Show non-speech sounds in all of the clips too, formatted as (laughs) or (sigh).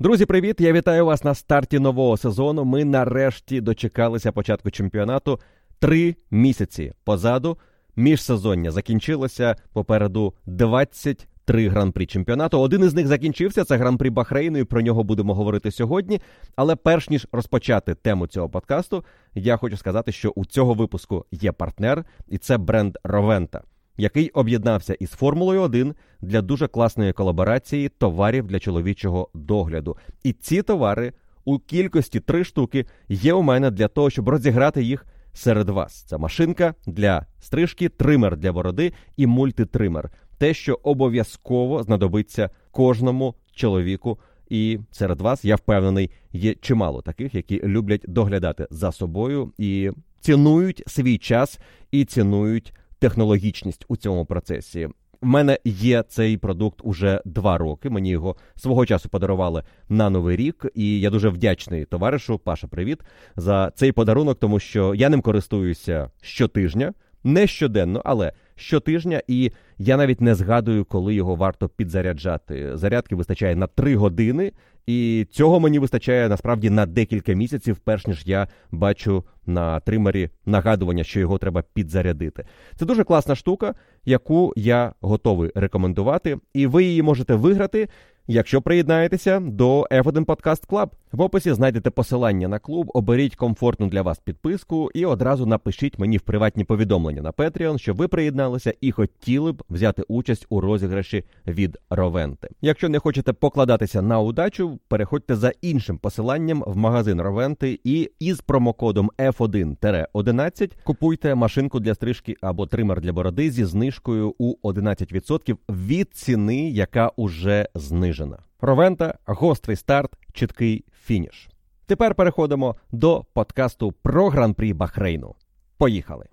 Друзі, привіт! Я вітаю вас на старті нового сезону. Ми нарешті дочекалися початку чемпіонату. Три місяці позаду. Міжсезоння закінчилося попереду 23 гран-прі чемпіонату. Один із них закінчився. Це гран-прі Бахрейну, і про нього будемо говорити сьогодні. Але перш ніж розпочати тему цього подкасту, я хочу сказати, що у цього випуску є партнер, і це бренд Ровента який об'єднався із Формулою 1 для дуже класної колаборації товарів для чоловічого догляду. І ці товари у кількості три штуки є у мене для того, щоб розіграти їх серед вас. Це машинка для стрижки, тример для бороди і мультитример. Те, що обов'язково знадобиться кожному чоловіку. І серед вас, я впевнений, є чимало таких, які люблять доглядати за собою і цінують свій час і цінують технологічність у цьому процесі. В мене є цей продукт уже два роки. Мені його свого часу подарували на новий рік, і я дуже вдячний товаришу Паша. Привіт за цей подарунок, тому що я ним користуюся щотижня, не щоденно, але щотижня, і я навіть не згадую, коли його варто підзаряджати. Зарядки вистачає на три години, і цього мені вистачає насправді на декілька місяців, перш ніж я бачу на тримері нагадування, що його треба підзарядити. Це дуже класна штука, яку я готовий рекомендувати, і ви її можете виграти. Якщо приєднаєтеся до F1 Podcast Club, в описі знайдете посилання на клуб, оберіть комфортну для вас підписку і одразу напишіть мені в приватні повідомлення на Patreon, що ви приєдналися і хотіли б взяти участь у розіграші від Ровенти. Якщо не хочете покладатися на удачу, переходьте за іншим посиланням в магазин Ровенти і із промокодом F1-11 купуйте машинку для стрижки або тример для бороди зі знижкою у 11% від ціни, яка уже знижена. Ровента гострий старт, чіткий фініш. Тепер переходимо до подкасту про гран-прі Бахрейну. Поїхали!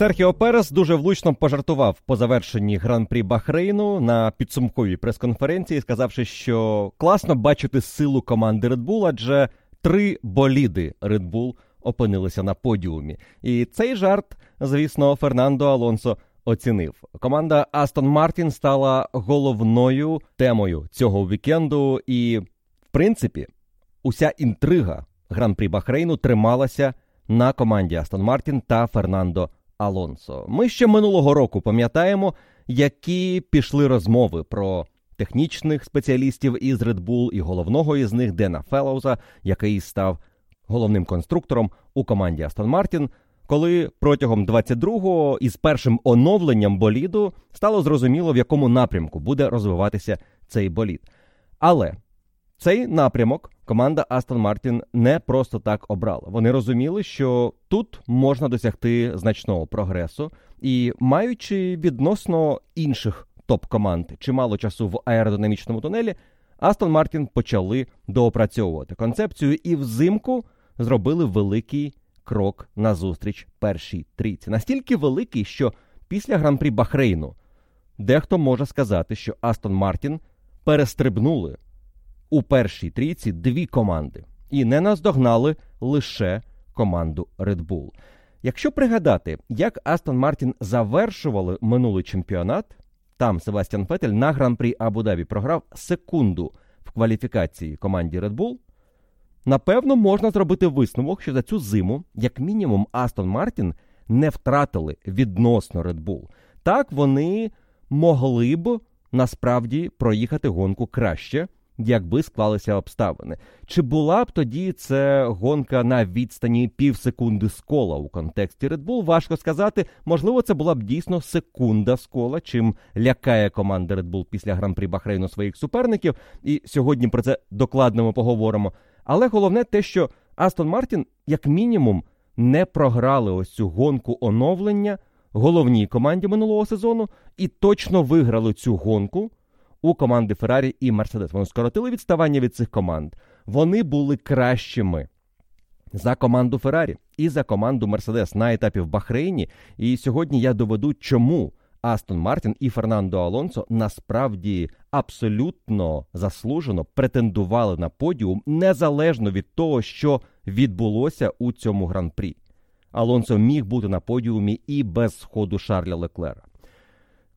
Серхіо Перес дуже влучно пожартував по завершенні гран-прі Бахрейну на підсумковій прес-конференції, сказавши, що класно бачити силу команди Red Bull, адже три боліди Red Bull опинилися на подіумі. І цей жарт, звісно, Фернандо Алонсо оцінив. Команда Астон Мартін стала головною темою цього вікенду, і, в принципі, уся інтрига гран-прі Бахрейну трималася на команді Астон Мартін та Фернандо. Алонсо. Ми ще минулого року пам'ятаємо, які пішли розмови про технічних спеціалістів із Red Bull і головного із них Дена Феллоуза, який став головним конструктором у команді Астон Мартін. Коли протягом 22-го із першим оновленням боліду стало зрозуміло, в якому напрямку буде розвиватися цей болід. Але цей напрямок команда Астон Мартін не просто так обрала. Вони розуміли, що тут можна досягти значного прогресу, і маючи відносно інших топ-команд чимало часу в аеродинамічному тунелі, Астон Мартін почали доопрацьовувати концепцію і взимку зробили великий крок назустріч першій трійці. Настільки великий, що після гран-прі Бахрейну дехто може сказати, що Астон Мартін перестрибнули у першій трійці дві команди і не наздогнали лише команду Red Bull. Якщо пригадати, як Астон Мартін завершували минулий чемпіонат, там Себастьян Фетель на гран-прі Абу-Дабі програв секунду в кваліфікації команді Red Bull, напевно, можна зробити висновок, що за цю зиму, як мінімум, Астон Мартін не втратили відносно Red Bull. Так вони могли б насправді проїхати гонку краще якби склалися обставини. Чи була б тоді це гонка на відстані пів секунди з кола у контексті Red Bull? Важко сказати. Можливо, це була б дійсно секунда з кола, чим лякає команда Red Bull після гран-прі Бахрейну своїх суперників. І сьогодні про це докладно ми поговоримо. Але головне те, що Астон Мартін, як мінімум, не програли ось цю гонку оновлення головній команді минулого сезону і точно виграли цю гонку у команди Феррарі і Мерседес. Вони скоротили відставання від цих команд. Вони були кращими за команду Феррарі і за команду Мерседес на етапі в Бахрейні. І сьогодні я доведу, чому Астон Мартін і Фернандо Алонсо насправді абсолютно заслужено претендували на подіум незалежно від того, що відбулося у цьому гран-прі. Алонсо міг бути на подіумі і без сходу Шарля Леклера.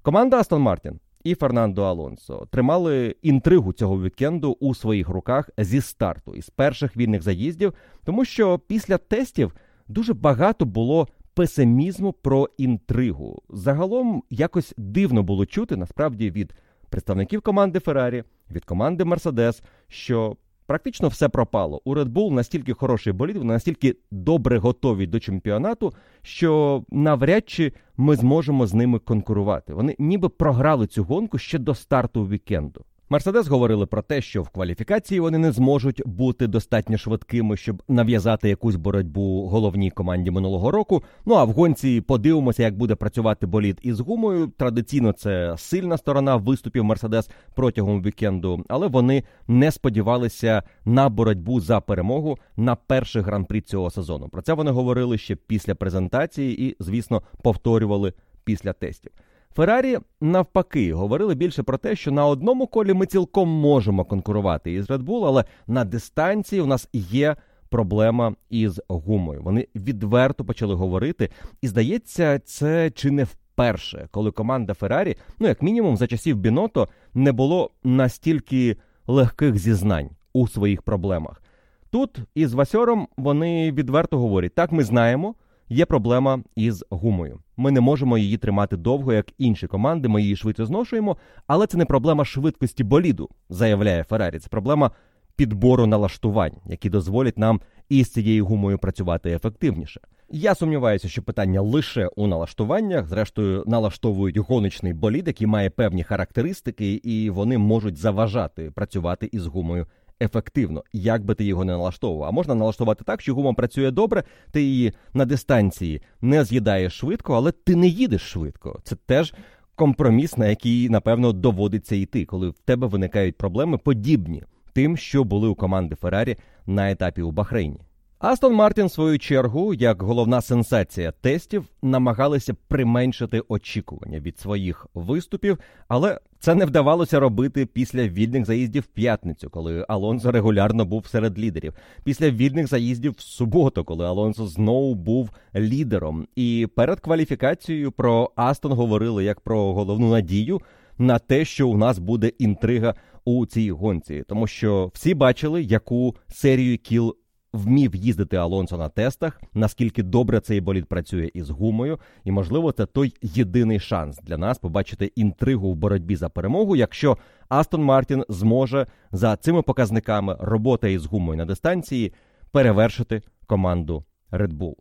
Команда Астон Мартін і Фернандо Алонсо тримали інтригу цього вікенду у своїх руках зі старту із перших вільних заїздів, тому що після тестів дуже багато було песимізму про інтригу. Загалом якось дивно було чути насправді від представників команди Феррарі, від команди Мерседес, що практично все пропало. У Red Bull настільки хороший болід, вони настільки добре готові до чемпіонату, що навряд чи ми зможемо з ними конкурувати. Вони ніби програли цю гонку ще до старту вікенду. Мерседес говорили про те, що в кваліфікації вони не зможуть бути достатньо швидкими, щоб нав'язати якусь боротьбу головній команді минулого року. Ну а в гонці подивимося, як буде працювати болід із гумою. Традиційно це сильна сторона виступів Мерседес протягом вікенду, але вони не сподівалися на боротьбу за перемогу на перший гран-прі цього сезону. Про це вони говорили ще після презентації і, звісно, повторювали після тестів. Феррарі навпаки говорили більше про те, що на одному колі ми цілком можемо конкурувати із Red Bull, але на дистанції у нас є проблема із гумою. Вони відверто почали говорити, і здається, це чи не вперше, коли команда Феррарі, ну як мінімум, за часів Біното не було настільки легких зізнань у своїх проблемах. Тут із Васьором вони відверто говорять: так, ми знаємо є проблема із гумою. Ми не можемо її тримати довго, як інші команди. Ми її швидко зношуємо, але це не проблема швидкості боліду, заявляє Феррарі. Це проблема підбору налаштувань, які дозволять нам із цією гумою працювати ефективніше. Я сумніваюся, що питання лише у налаштуваннях. Зрештою, налаштовують гоночний болід, який має певні характеристики, і вони можуть заважати працювати із гумою ефективно, як би ти його не налаштовував. А можна налаштувати так, що гума працює добре, ти її на дистанції не з'їдаєш швидко, але ти не їдеш швидко. Це теж компроміс, на який, напевно, доводиться йти, коли в тебе виникають проблеми, подібні тим, що були у команди Феррарі на етапі у Бахрейні. Астон Мартін, в свою чергу, як головна сенсація тестів, намагалися применшити очікування від своїх виступів, але це не вдавалося робити після вільних заїздів в п'ятницю, коли Алонсо регулярно був серед лідерів. Після вільних заїздів в суботу, коли Алонсо знову був лідером. І перед кваліфікацією про Астон говорили як про головну надію на те, що у нас буде інтрига у цій гонці, тому що всі бачили, яку серію кіл вмів їздити Алонсо на тестах, наскільки добре цей болід працює із гумою, і можливо, це той єдиний шанс для нас побачити інтригу в боротьбі за перемогу, якщо Астон Мартін зможе за цими показниками роботи із гумою на дистанції перевершити команду Red Bull.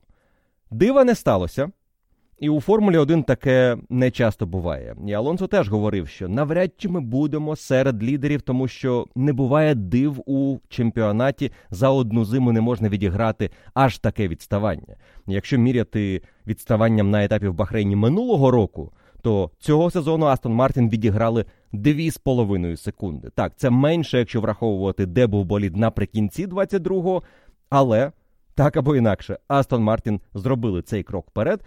Дива не сталося. І у Формулі 1 таке не часто буває. І Алонсо теж говорив, що навряд чи ми будемо серед лідерів, тому що не буває див у чемпіонаті за одну зиму не можна відіграти аж таке відставання. Якщо міряти відставанням на етапі в Бахрейні минулого року, то цього сезону Астон Мартін відіграли 2,5 секунди. Так, це менше, якщо враховувати, де був болід наприкінці 22-го, але так або інакше, Астон Мартін зробили цей крок вперед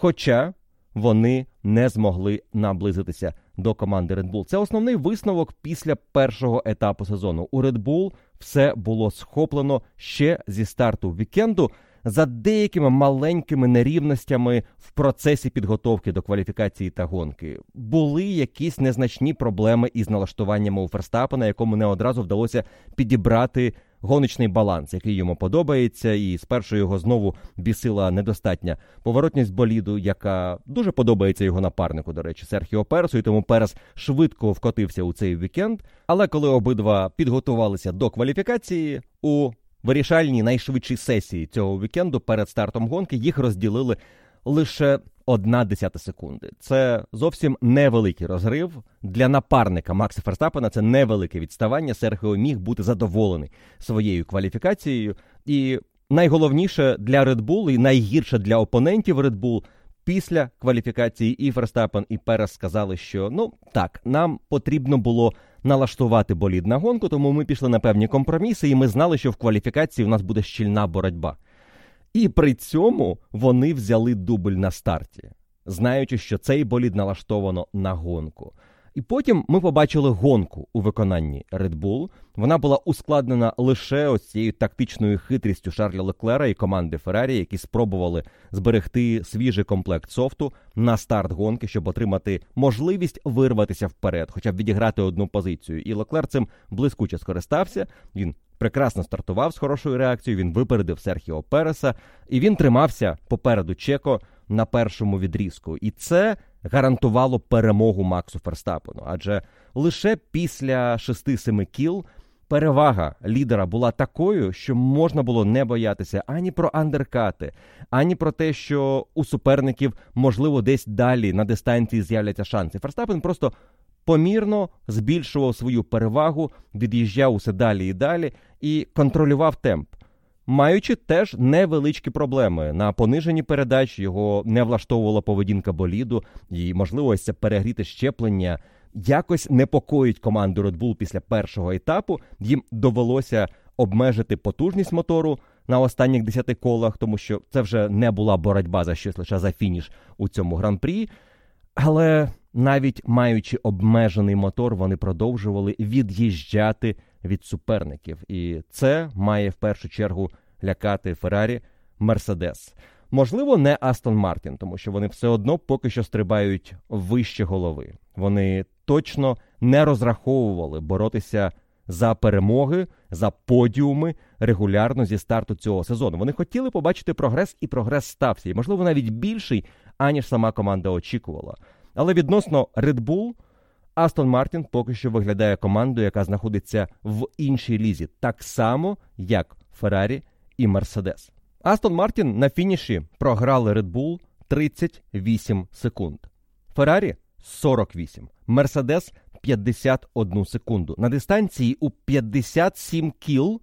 хоча вони не змогли наблизитися до команди Red Bull. Це основний висновок після першого етапу сезону. У Red Bull все було схоплено ще зі старту вікенду. За деякими маленькими нерівностями в процесі підготовки до кваліфікації та гонки були якісь незначні проблеми із налаштуваннями у Ферстапена, якому не одразу вдалося підібрати гоночний баланс, який йому подобається, і спершу його знову бісила недостатня поворотність боліду, яка дуже подобається його напарнику, до речі, Серхіо Пересу, і тому Перес швидко вкотився у цей вікенд. Але коли обидва підготувалися до кваліфікації у вирішальній найшвидшій сесії цього вікенду перед стартом гонки, їх розділили лише одна десята секунди. Це зовсім невеликий розрив для напарника Макса Ферстапена. Це невелике відставання. Серхіо міг бути задоволений своєю кваліфікацією. І найголовніше для Red Bull і найгірше для опонентів Red Bull Після кваліфікації і Ферстапен, і Перес сказали, що ну так, нам потрібно було налаштувати болід на гонку, тому ми пішли на певні компроміси, і ми знали, що в кваліфікації у нас буде щільна боротьба. І при цьому вони взяли дубль на старті, знаючи, що цей болід налаштовано на гонку. І потім ми побачили гонку у виконанні Red Bull. Вона була ускладнена лише ось цією тактичною хитрістю Шарля Леклера і команди Феррарі, які спробували зберегти свіжий комплект софту на старт гонки, щоб отримати можливість вирватися вперед, хоча б відіграти одну позицію. І Леклер цим блискуче скористався. Він прекрасно стартував з хорошою реакцією. Він випередив Серхіо Переса, і він тримався попереду Чеко на першому відрізку. І це гарантувало перемогу Максу Ферстапену. Адже лише після 6-7 кіл перевага лідера була такою, що можна було не боятися ані про андеркати, ані про те, що у суперників можливо десь далі на дистанції з'являться шанси. Ферстапен просто. Помірно збільшував свою перевагу, від'їжджав усе далі і далі і контролював темп маючи теж невеличкі проблеми на пониженні передач, його не влаштовувала поведінка боліду, і можливо ось це перегріте щеплення. Якось непокоїть команду Red Bull після першого етапу. Їм довелося обмежити потужність мотору на останніх десяти колах, тому що це вже не була боротьба за щось лише за фініш у цьому гран-прі. Але навіть маючи обмежений мотор, вони продовжували від'їжджати від суперників, і це має в першу чергу лякати Феррарі Мерседес. Можливо, не Астон Мартін, тому що вони все одно поки що стрибають вище голови. Вони точно не розраховували боротися за перемоги, за подіуми регулярно зі старту цього сезону. Вони хотіли побачити прогрес, і прогрес стався, і можливо навіть більший, аніж сама команда очікувала. Але відносно Red Bull, Астон Мартін поки що виглядає командою, яка знаходиться в іншій лізі, так само як Феррарі і Мерседес. Астон Мартін на фініші програли Red Bull 38 секунд. Феррарі 48, Мерседес 51 секунду. На дистанції у 57 кіл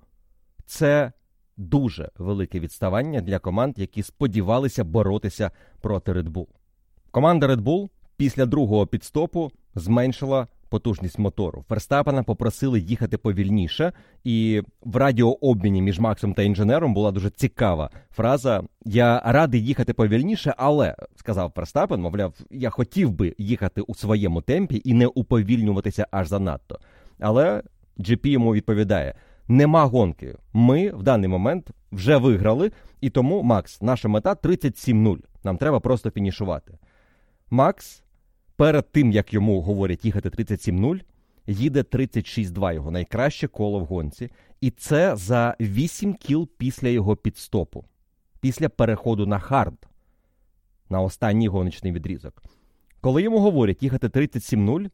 це дуже велике відставання для команд, які сподівалися боротися проти Red Bull. Команда Red Bull після другого підстопу зменшила потужність мотору. Ферстапена попросили їхати повільніше, і в радіообміні між Максом та інженером була дуже цікава фраза: Я радий їхати повільніше, але сказав Ферстапен, мовляв, я хотів би їхати у своєму темпі і не уповільнюватися аж занадто. Але GP йому відповідає: нема гонки. Ми в даний момент вже виграли, і тому Макс, наша мета 37-0. Нам треба просто фінішувати. Макс перед тим, як йому говорять їхати 37-0, їде 36-2 його найкраще коло в гонці. І це за 8 кіл після його піт-стопу, після переходу на хард на останній гоночний відрізок. Коли йому говорять їхати 37-0,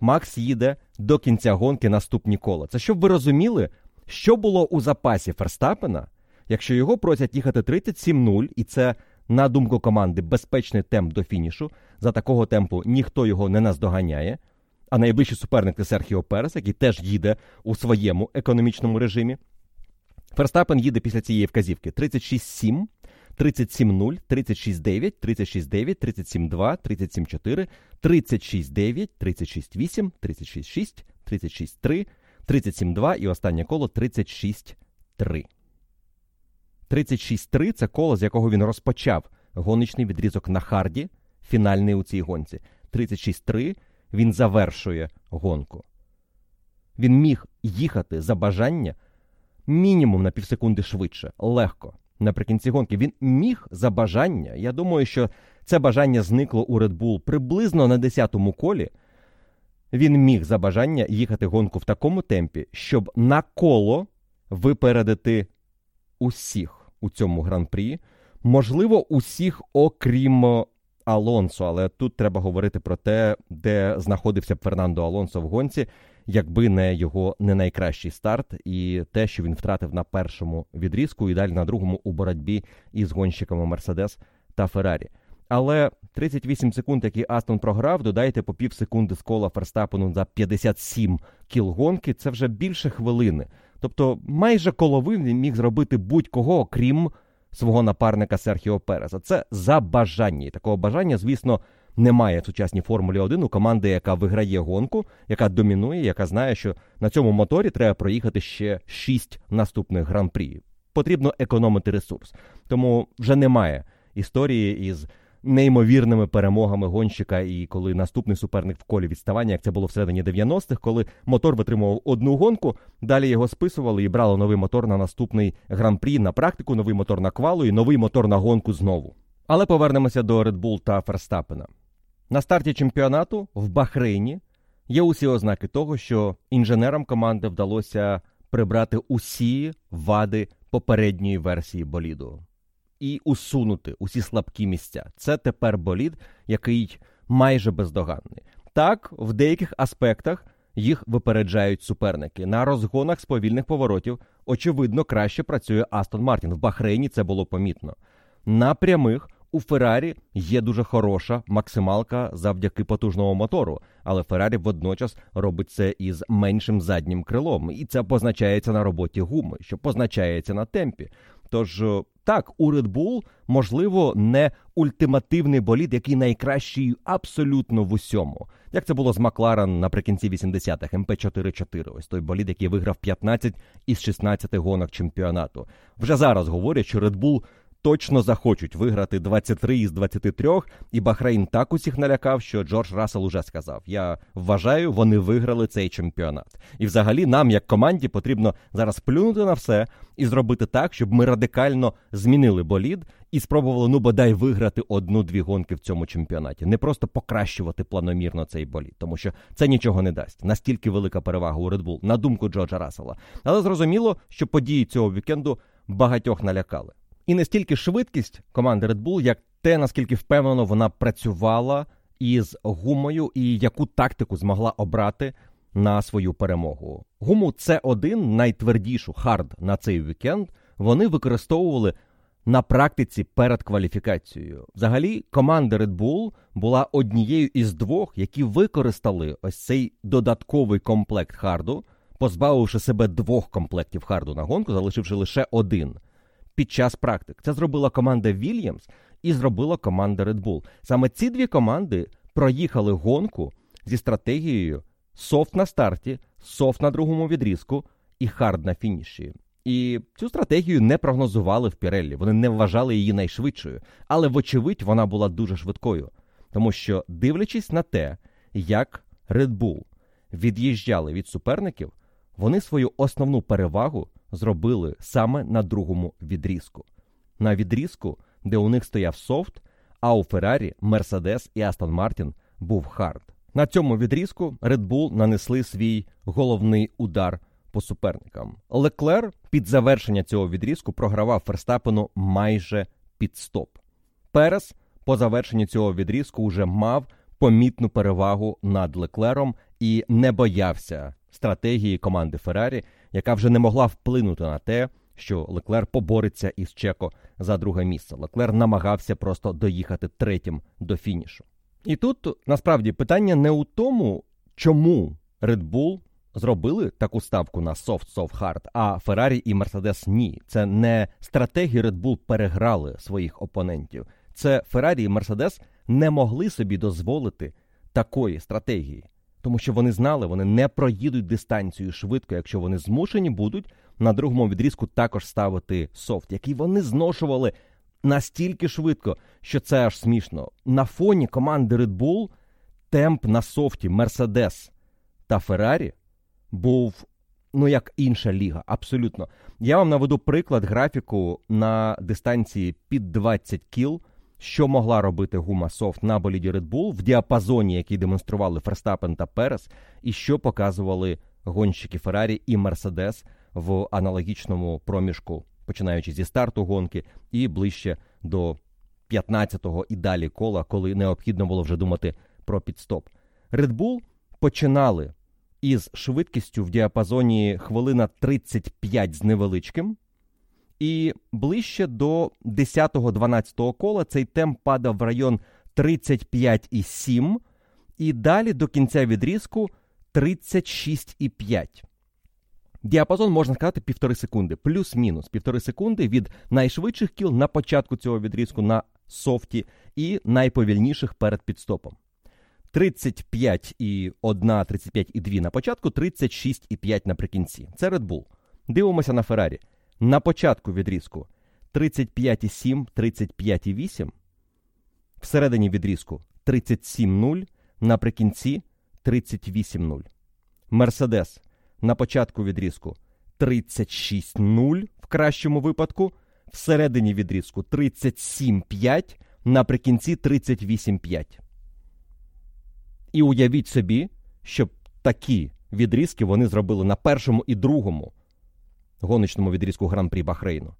Макс їде до кінця гонки наступні кола. Це щоб ви розуміли, що було у запасі Ферстапена, якщо його просять їхати 37-0, і це на думку команди, безпечний темп до фінішу. За такого темпу ніхто його не наздоганяє. А найближчий суперник це Серхіо Перес, який теж їде у своєму економічному режимі. Ферстапен їде після цієї вказівки 36-7, 37-0, 36-9, 36-9, 37-2, 37-4, 36-9, 36-8, 36-6, 36-3, 37-2 і останнє коло 36-3. 36-3 це коло, з якого він розпочав гоночний відрізок на харді, фінальний у цій гонці. 36-3 він завершує гонку. Він міг їхати за бажання мінімум на півсекунди швидше, легко. Наприкінці гонки він міг за бажання. Я думаю, що це бажання зникло у Red Bull приблизно на 10-му колі. Він міг за бажання їхати гонку в такому темпі, щоб на коло випередити усіх у цьому гран-прі. Можливо, усіх, окрім Алонсо, але тут треба говорити про те, де знаходився б Фернандо Алонсо в гонці, якби не його не найкращий старт, і те, що він втратив на першому відрізку, і далі на другому у боротьбі із гонщиками Мерседес та Феррарі. Але 38 секунд, які Астон програв, додайте по пів секунди з кола Ферстапену за 57 кіл гонки, це вже більше хвилини. Тобто майже коловим він міг зробити будь-кого, крім свого напарника Серхіо Переса. Це за бажання. І такого бажання, звісно, немає в сучасній Формулі 1 у команди, яка виграє гонку, яка домінує, яка знає, що на цьому моторі треба проїхати ще шість наступних гран-прі. Потрібно економити ресурс. Тому вже немає історії із неймовірними перемогами гонщика, і коли наступний суперник в колі відставання, як це було всередині 90-х, коли мотор витримував одну гонку, далі його списували і брали новий мотор на наступний гран-прі на практику, новий мотор на квалу і новий мотор на гонку знову. Але повернемося до Red Bull та Ферстапена. На старті чемпіонату в Бахрейні є усі ознаки того, що інженерам команди вдалося прибрати усі вади попередньої версії боліду і усунути усі слабкі місця. Це тепер болід, який майже бездоганний. Так, в деяких аспектах їх випереджають суперники. На розгонах з повільних поворотів, очевидно, краще працює Астон Мартін. В Бахрейні це було помітно. На прямих у Феррарі є дуже хороша максималка завдяки потужному мотору, але Феррарі водночас робить це із меншим заднім крилом, і це позначається на роботі гуми, що позначається на темпі. Тож так, у Red Bull, можливо, не ультимативний болід, який найкращий абсолютно в усьому. Як це було з Макларен наприкінці 80-х, МП-4-4, ось той болід, який виграв 15 із 16 гонок чемпіонату. Вже зараз говорять, що Red Bull точно захочуть виграти 23 із 23, і Бахрейн так усіх налякав, що Джордж Рассел уже сказав: Я вважаю, вони виграли цей чемпіонат. І взагалі нам, як команді, потрібно зараз плюнути на все і зробити так, щоб ми радикально змінили болід і спробували ну бодай виграти одну-дві гонки в цьому чемпіонаті, не просто покращувати планомірно цей болід, тому що це нічого не дасть. Настільки велика перевага у Red Bull, на думку Джорджа Рассела. Але зрозуміло, що події цього вікенду багатьох налякали. І не стільки швидкість команди Red Bull, як те, наскільки впевнено вона працювала із гумою і яку тактику змогла обрати на свою перемогу. Гуму C1 найтвердішу хард на цей вікенд. Вони використовували на практиці перед кваліфікацією. Взагалі, команда Red Bull була однією із двох, які використали ось цей додатковий комплект харду, позбавивши себе двох комплектів харду на гонку, залишивши лише один під час практик. Це зробила команда Вільямс і зробила команда Red Bull. Саме ці дві команди проїхали гонку зі стратегією софт на старті, софт на другому відрізку і хард на фініші. І цю стратегію не прогнозували в Піреллі. Вони не вважали її найшвидшою, але, вочевидь, вона була дуже швидкою. Тому що, дивлячись на те, як Red Bull від'їжджали від суперників, вони свою основну перевагу зробили саме на другому відрізку. На відрізку, де у них стояв софт, а у Феррарі, Мерседес і Астон Мартін був хард. На цьому відрізку Red Bull нанесли свій головний удар по суперникам. Леклер під завершення цього відрізку програвав Ферстапену майже піт-стоп. Перес по завершенні цього відрізку вже мав помітну перевагу над Леклером і не боявся стратегії команди Феррарі, яка вже не могла вплинути на те, що Леклер побореться із Чеко за друге місце. Леклер намагався просто доїхати третім до фінішу. І тут насправді питання не у тому, чому Red Bull зробили таку ставку на soft soft hard, а Феррарі і Мерседес ні. Це не стратегії Red Bull переграли своїх опонентів. Це Феррарі і Мерседес не могли собі дозволити такої стратегії тому що вони знали, вони не проїдуть дистанцію швидко, якщо вони змушені будуть на другому відрізку також ставити софт, який вони зношували настільки швидко, що це аж смішно. На фоні команди Red Bull темп на софті Mercedes та Ferrari був. Ну, як інша ліга, абсолютно. Я вам наведу приклад графіку на дистанції під 20 кіл що могла робити гума софт на боліді Red Bull в діапазоні, який демонстрували Ферстапен та Перес, і що показували гонщики Феррарі і Мерседес в аналогічному проміжку, починаючи зі старту гонки і ближче до 15-го і далі кола, коли необхідно було вже думати про підстоп. Red Bull починали із швидкістю в діапазоні хвилина 35 з невеличким. І ближче до 10-12 кола цей темп падав в район 35,7. І далі до кінця відрізку 36,5. Діапазон можна сказати півтори секунди, плюс-мінус півтори секунди від найшвидших кіл на початку цього відрізку на софті і найповільніших перед підстопом. 35 і 1, 35 і 2 на початку, 36 і 5 наприкінці. Це Red Bull. Дивимося на Феррарі. На початку відрізку 35,7, 35,8. Всередині відрізку 37,0, наприкінці 38,0. Мерседес на початку відрізку 36,0 в кращому випадку. Всередині відрізку 37,5, наприкінці 38,5. І уявіть собі, щоб такі відрізки вони зробили на першому і другому гоночному відрізку Гран-прі Бахрейну.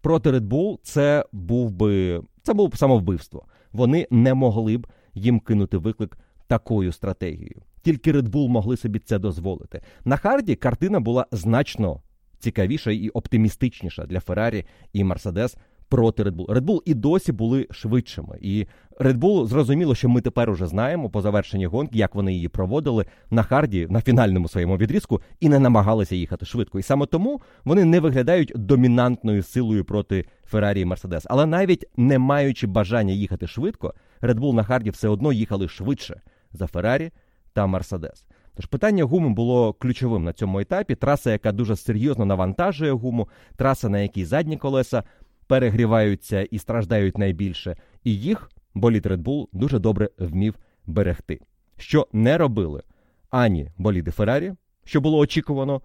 Проти Red Bull це був би це було б самовбивство. Вони не могли б їм кинути виклик такою стратегією. Тільки Red Bull могли собі це дозволити. На Харді картина була значно цікавіша і оптимістичніша для Феррарі і Мерседес проти Red Bull. Red Bull і досі були швидшими. І Red Bull зрозуміло, що ми тепер уже знаємо по завершенні гонки, як вони її проводили на харді на фінальному своєму відрізку і не намагалися їхати швидко. І саме тому вони не виглядають домінантною силою проти Феррарі і Мерседес. Але навіть не маючи бажання їхати швидко, Red Bull на харді все одно їхали швидше за Феррарі та Мерседес. Тож питання гуми було ключовим на цьому етапі. Траса, яка дуже серйозно навантажує гуму, траса, на якій задні колеса перегріваються і страждають найбільше, і їх болід Red Bull дуже добре вмів берегти. Що не робили ані боліди Феррарі, що було очікувано,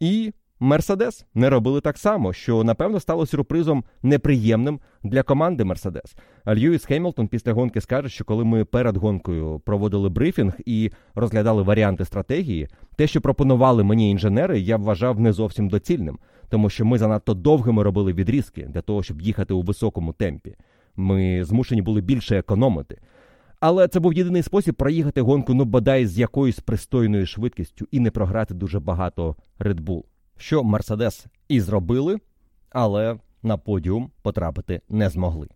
і Мерседес не робили так само, що напевно стало сюрпризом неприємним для команди Мерседес. Льюіс Хемілтон після гонки скаже, що коли ми перед гонкою проводили брифінг і розглядали варіанти стратегії, те, що пропонували мені інженери, я вважав не зовсім доцільним, тому що ми занадто довгими робили відрізки для того, щоб їхати у високому темпі. Ми змушені були більше економити. Але це був єдиний спосіб проїхати гонку, ну бодай з якоюсь пристойною швидкістю і не програти дуже багато Red Bull що Мерседес і зробили, але на подіум потрапити не змогли.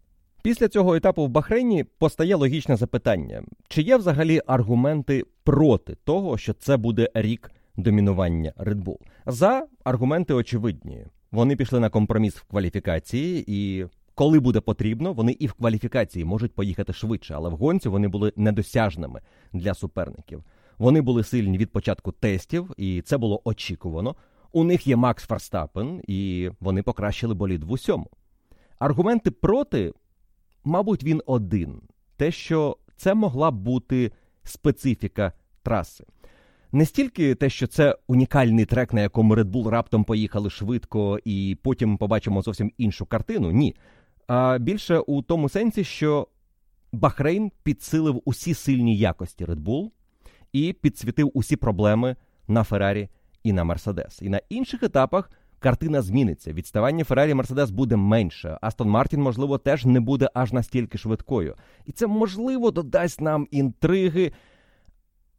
Після цього етапу в Бахрейні постає логічне запитання: чи є взагалі аргументи проти того, що це буде рік домінування Red Bull? За аргументи очевидні. Вони пішли на компроміс в кваліфікації, і коли буде потрібно, вони і в кваліфікації можуть поїхати швидше, але в гонці вони були недосяжними для суперників. Вони були сильні від початку тестів, і це було очікувано. У них є Макс Ферстапен, і вони покращили болід в усьому. Аргументи проти, мабуть, він один: те, що це могла бути специфіка траси. Не стільки те, що це унікальний трек, на якому Red Bull раптом поїхали швидко, і потім побачимо зовсім іншу картину. Ні. А більше у тому сенсі, що Бахрейн підсилив усі сильні якості Red Bull і підсвітив усі проблеми на Феррарі і на Мерседес. І на інших етапах картина зміниться. Відставання Феррарі Мерседес буде менше. Астон Мартін, можливо, теж не буде аж настільки швидкою. І це можливо додасть нам інтриги.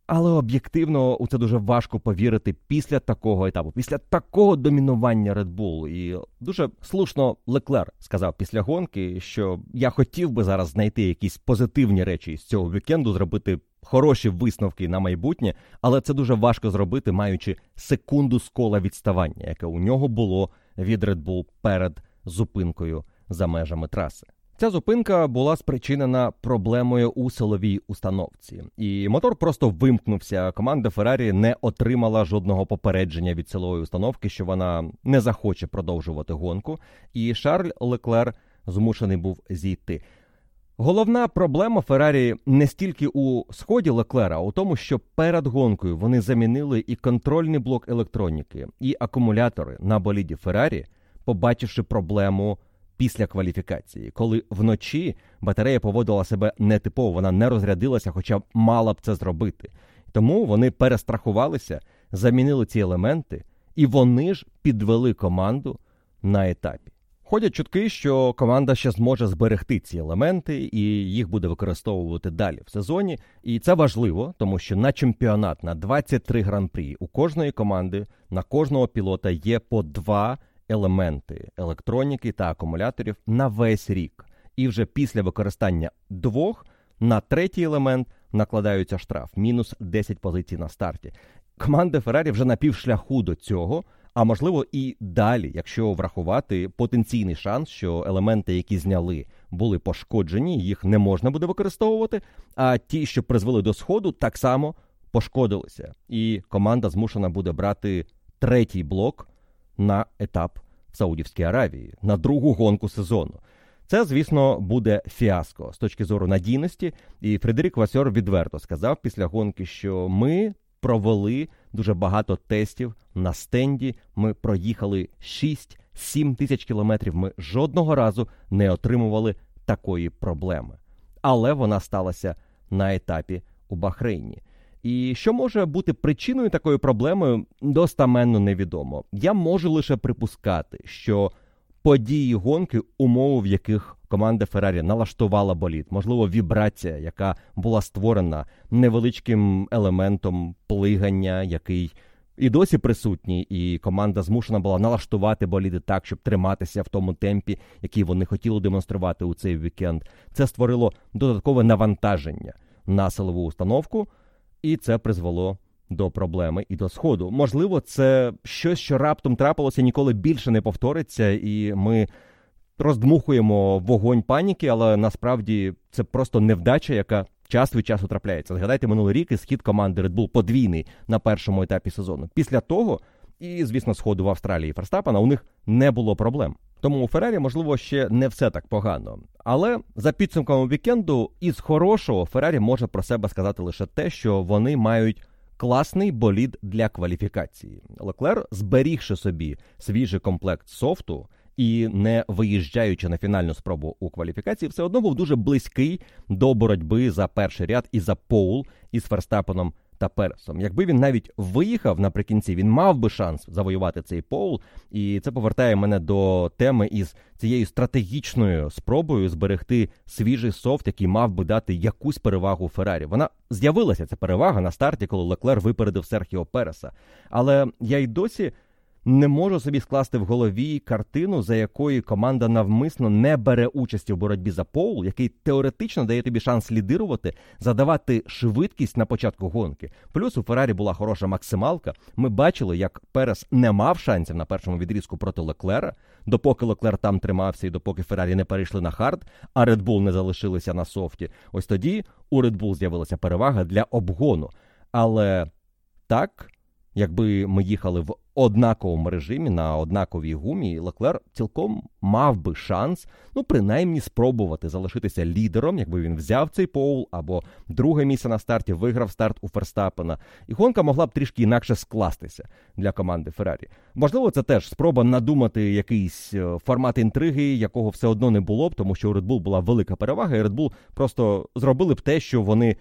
Але об'єктивно у це дуже важко повірити після такого етапу, після такого домінування Red Bull. І дуже слушно Леклер сказав після гонки, що я хотів би зараз знайти якісь позитивні речі з цього вікенду, зробити хороші висновки на майбутнє, але це дуже важко зробити, маючи секунду з кола відставання, яке у нього було від Red Bull перед зупинкою за межами траси. Ця зупинка була спричинена проблемою у силовій установці, і мотор просто вимкнувся. Команда Феррарі не отримала жодного попередження від силової установки, що вона не захоче продовжувати гонку. І Шарль Леклер змушений був зійти. Головна проблема Феррарі не стільки у сході Леклера, а у тому, що перед гонкою вони замінили і контрольний блок електроніки, і акумулятори на боліді Феррарі, побачивши проблему після кваліфікації, коли вночі батарея поводила себе нетипово, вона не розрядилася, хоча мала б це зробити. Тому вони перестрахувалися, замінили ці елементи, і вони ж підвели команду на етапі. Ходять чутки, що команда ще зможе зберегти ці елементи і їх буде використовувати далі в сезоні. І це важливо, тому що на чемпіонат на 23 гран-прі у кожної команди на кожного пілота є по два елементи електроніки та акумуляторів на весь рік. І вже після використання двох на третій елемент накладаються штраф мінус 10 позицій на старті. команда Феррарі вже на півшляху до цього, а можливо і далі, якщо врахувати потенційний шанс, що елементи, які зняли, були пошкоджені, їх не можна буде використовувати. А ті, що призвели до сходу, так само пошкодилися. І команда змушена буде брати третій блок на етап в Саудівській Аравії на другу гонку сезону. Це, звісно, буде фіаско з точки зору надійності. І Фредерік Васьор відверто сказав після гонки, що ми провели дуже багато тестів на стенді. Ми проїхали 6-7 тисяч кілометрів. Ми жодного разу не отримували такої проблеми. Але вона сталася на етапі у Бахрейні. І що може бути причиною такої проблеми, достаменно невідомо. Я можу лише припускати, що події гонки, умови, в яких команда Феррарі налаштувала болід, можливо, вібрація, яка була створена невеличким елементом плигання, який і досі присутній, і команда змушена була налаштувати боліди так, щоб триматися в тому темпі, який вони хотіли демонструвати у цей вікенд. Це створило додаткове навантаження на силову установку, і це призвело до проблеми і до сходу. Можливо, це щось, що раптом трапилося, ніколи більше не повториться, і ми роздмухуємо вогонь паніки, але насправді це просто невдача, яка час від часу трапляється. Згадайте минулий рік і схід команди Red Bull подвійний на першому етапі сезону. Після того, і звісно, сходу в Австралії Ферстапана у них не було проблем. Тому у Феррарі, можливо, ще не все так погано. Але за підсумками вікенду, із хорошого Феррарі може про себе сказати лише те, що вони мають класний болід для кваліфікації. Леклер, зберігши собі свіжий комплект софту і не виїжджаючи на фінальну спробу у кваліфікації, все одно був дуже близький до боротьби за перший ряд і за поул із Ферстапеном та Пересом. Якби він навіть виїхав наприкінці, він мав би шанс завоювати цей поул. І це повертає мене до теми із цією стратегічною спробою зберегти свіжий софт, який мав би дати якусь перевагу Феррарі. Вона з'явилася ця перевага на старті, коли Леклер випередив Серхіо Переса. Але я й досі не можу собі скласти в голові картину, за якою команда навмисно не бере участі в боротьбі за поул, який теоретично дає тобі шанс лідирувати, задавати швидкість на початку гонки. Плюс у Феррарі була хороша максималка. Ми бачили, як Перес не мав шансів на першому відрізку проти Леклера, допоки Леклер там тримався і допоки Феррарі не перейшли на хард, а Bull не залишилися на софті. Ось тоді у Bull з'явилася перевага для обгону. Але так, якби ми їхали в однаковому режимі на однаковій гумі, Леклер цілком мав би шанс, ну принаймні спробувати залишитися лідером, якби він взяв цей поул або друге місце на старті, виграв старт у Ферстапена. І гонка могла б трішки інакше скластися для команди Феррарі. Можливо, це теж спроба надумати якийсь е, формат інтриги, якого все одно не було б, тому що у Red Bull була велика перевага, і Red Bull просто зробили б те, що вони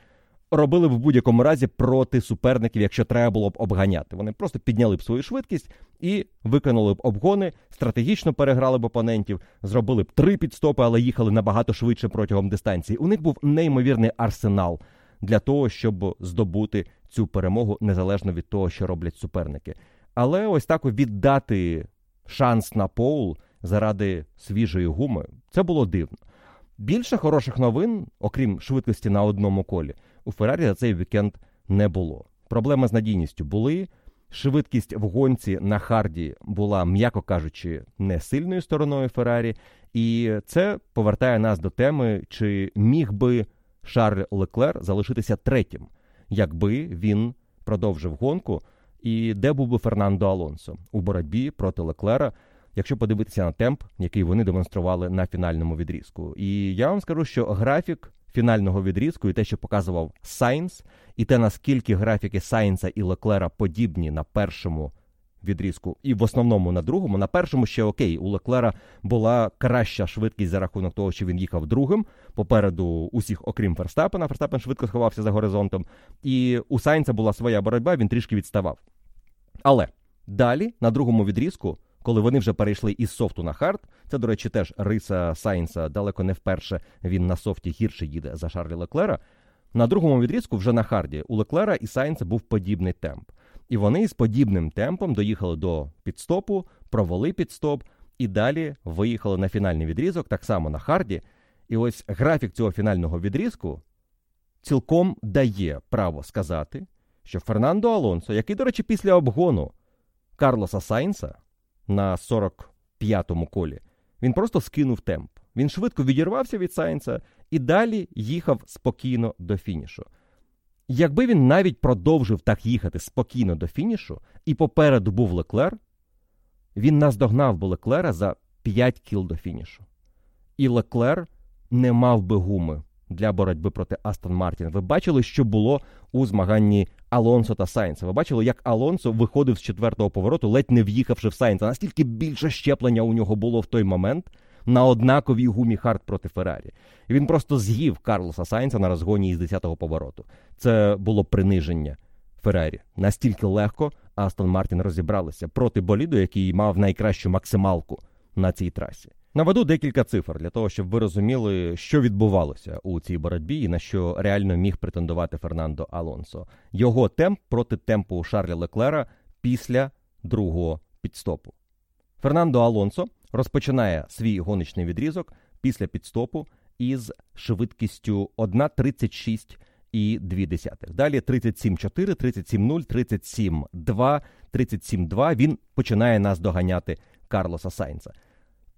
робили б в будь-якому разі проти суперників, якщо треба було б обганяти. Вони просто підняли б свою швидкість і виконали б обгони, стратегічно переграли б опонентів, зробили б три підстопи, але їхали набагато швидше протягом дистанції. У них був неймовірний арсенал для того, щоб здобути цю перемогу незалежно від того, що роблять суперники. Але ось так віддати шанс на поул заради свіжої гуми це було дивно. Більше хороших новин, окрім швидкості на одному колі, у Феррарі за цей вікенд не було. Проблеми з надійністю були. Швидкість в гонці на харді була, м'яко кажучи, не сильною стороною Феррарі, і це повертає нас до теми, чи міг би Шарль Леклер залишитися третім, якби він продовжив гонку, і де був би Фернандо Алонсо у боротьбі проти Леклера, якщо подивитися на темп, який вони демонстрували на фінальному відрізку. І я вам скажу, що графік фінального відрізку, і те, що показував Сайнс, і те, наскільки графіки Сайнса і Леклера подібні на першому відрізку, і в основному на другому. На першому ще окей, у Леклера була краща швидкість за рахунок того, що він їхав другим. Попереду усіх, окрім Ферстапена. Ферстапен швидко сховався за горизонтом. І у Сайнса була своя боротьба, він трішки відставав. Але далі, на другому відрізку, коли вони вже перейшли із софту на хард. Це, до речі, теж риса Сайнса далеко не вперше він на софті гірше їде за Шарля Леклера. На другому відрізку вже на харді у Леклера і Сайнса був подібний темп. І вони з подібним темпом доїхали до піт-стопу, провели піт-стоп і далі виїхали на фінальний відрізок, так само на харді. І ось графік цього фінального відрізку цілком дає право сказати, що Фернандо Алонсо, який, до речі, після обгону Карлоса Сайнса на 45-му колі, він просто скинув темп. Він швидко відірвався від Сайнса і далі їхав спокійно до фінішу. Якби він навіть продовжив так їхати спокійно до фінішу, і попереду був Леклер, він наздогнав би Леклера за 5 кіл до фінішу. І Леклер не мав би гуми для боротьби проти Астон Мартін. Ви бачили, що було у змаганні Алонсо та Сайнса. Ви бачили, як Алонсо виходив з четвертого повороту, ледь не в'їхавши в Сайнса. Настільки більше щеплення у нього було в той момент на однаковій гумі Харт проти Феррарі. І він просто з'їв Карлоса Сайнса на розгоні із 10-го повороту. Це було приниження Феррарі. Настільки легко Астон Мартін розібралися проти боліду, який мав найкращу максималку на цій трасі. Наведу декілька цифр для того, щоб ви розуміли, що відбувалося у цій боротьбі і на що реально міг претендувати Фернандо Алонсо. Його темп проти темпу Шарля Леклера після другого підстопу. Фернандо Алонсо розпочинає свій гоночний відрізок після підстопу із швидкістю 1.36 і 2 Далі 37.4, 37.0, 37.2, 37.2 він починає нас доганяти Карлоса Сайнца.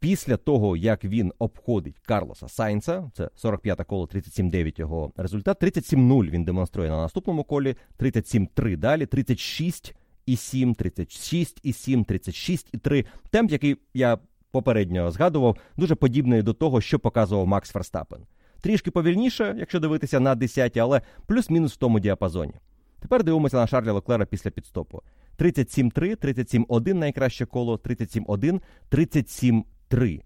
Після того, як він обходить Карлоса Сайнца, це 45 коло 37-9 його результат. 37-0 він демонструє на наступному колі, 37-3 далі, 36 і 7, 36 і 7, 36 і 3. Темп, який я попередньо згадував, дуже подібний до того, що показував Макс Ферстапен. Трішки повільніше, якщо дивитися на 10, але плюс-мінус в тому діапазоні. Тепер дивимося на Шарля Леклера після підстопу. 37-3, 37-1 найкраще коло, 37-1, 37-3.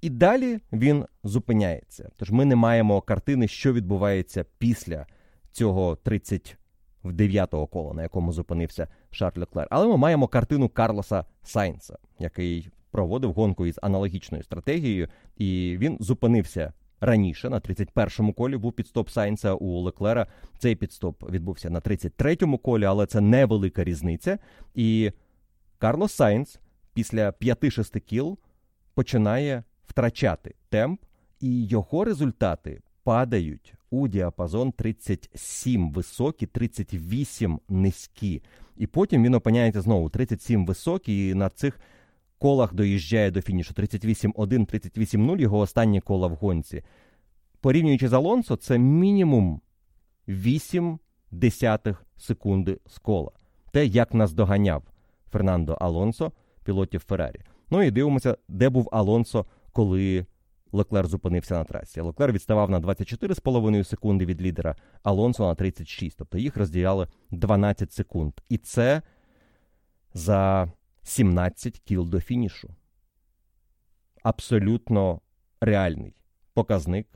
І далі він зупиняється. Тож ми не маємо картини, що відбувається після цього 39-го кола, на якому зупинився Шарль Леклер. Але ми маємо картину Карлоса Сайнса, який проводив гонку із аналогічною стратегією, і він зупинився раніше на 31-му колі. Був піт-стоп Сайнса у Леклера. Цей піт-стоп відбувся на 33-му колі, але це невелика різниця. І Карлос Сайнс після 5-6 кіл починає втрачати темп, і його результати падають у діапазон 37 високі, 38 низькі. І потім він опиняється знову 37 високі, і на цих колах доїжджає до фінішу 38-1, 38-0, його останні кола в гонці. Порівнюючи з Алонсо, це мінімум 8 десятих секунди з кола. Те, як нас доганяв Фернандо Алонсо, пілотів Феррарі. Ну і дивимося, де був Алонсо, коли Леклер зупинився на трасі. Леклер відставав на 24,5 секунди від лідера, Алонсо на 36. Тобто їх розділяли 12 секунд. І це за 17 кіл до фінішу. Абсолютно реальний показник,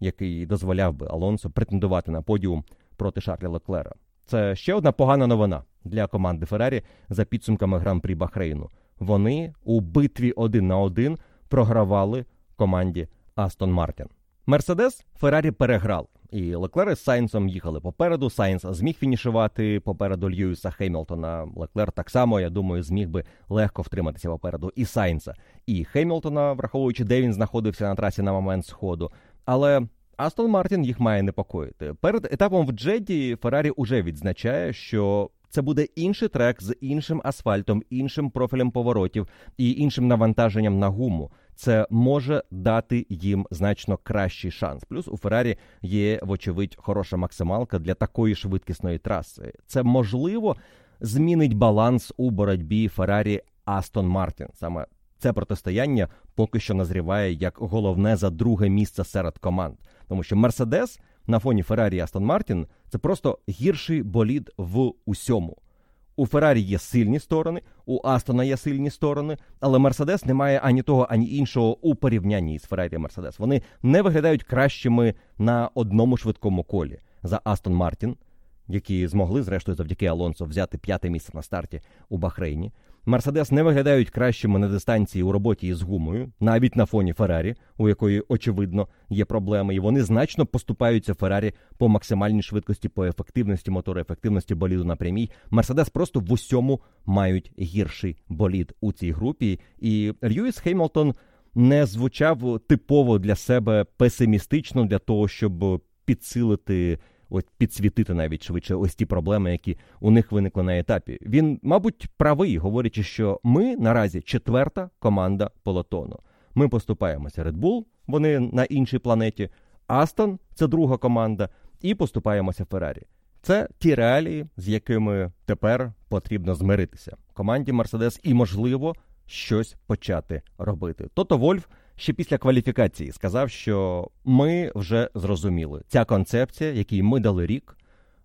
який дозволяв би Алонсо претендувати на подіум проти Шарля Леклера. Це ще одна погана новина для команди Феррарі за підсумками гран-прі Бахрейну. Вони у битві один на один програвали команді Астон Мартін. Мерседес Феррарі переграв, і Леклер з Сайнсом їхали попереду. Сайнс зміг фінішувати попереду Льюіса Хеймлтона. Леклер так само, я думаю, зміг би легко втриматися попереду і Сайнса, і Хеймлтона, враховуючи, де він знаходився на трасі на момент сходу. Але Астон Мартін їх має непокоїти. Перед етапом в Джеді Феррарі уже відзначає, що це буде інший трек з іншим асфальтом, іншим профілем поворотів і іншим навантаженням на гуму. Це може дати їм значно кращий шанс. Плюс у Феррарі є, вочевидь, хороша максималка для такої швидкісної траси. Це можливо змінить баланс у боротьбі Феррарі Астон Мартін. Саме це протистояння поки що назріває як головне за друге місце серед команд, тому що Мерседес на фоні Феррарі Астон Мартін це просто гірший болід в усьому. У Феррарі є сильні сторони, у Астона є сильні сторони, але Мерседес не має ані того, ані іншого у порівнянні з Феррарі Мерседес. Вони не виглядають кращими на одному швидкому колі за Астон Мартін, які змогли, зрештою, завдяки Алонсо взяти п'яте місце на старті у Бахрейні. Мерседес не виглядають кращими на дистанції у роботі із гумою, навіть на фоні Феррарі, у якої очевидно є проблеми, і вони значно поступаються Феррарі по максимальній швидкості, по ефективності мотору, ефективності боліду на прямій. Мерседес просто в усьому мають гірший болід у цій групі. І Льюіс Хеймлтон не звучав типово для себе песимістично для того, щоб підсилити ось підсвітити навіть швидше ось ті проблеми, які у них виникли на етапі. Він, мабуть, правий, говорячи, що ми наразі четверта команда полотону. Ми поступаємося Red Bull, вони на іншій планеті. Астон це друга команда, і поступаємося Феррарі. Це ті реалії, з якими тепер потрібно змиритися команді Мерседес і, можливо, щось почати робити. Тото Вольф ще після кваліфікації сказав, що ми вже зрозуміли, ця концепція, якій ми дали рік,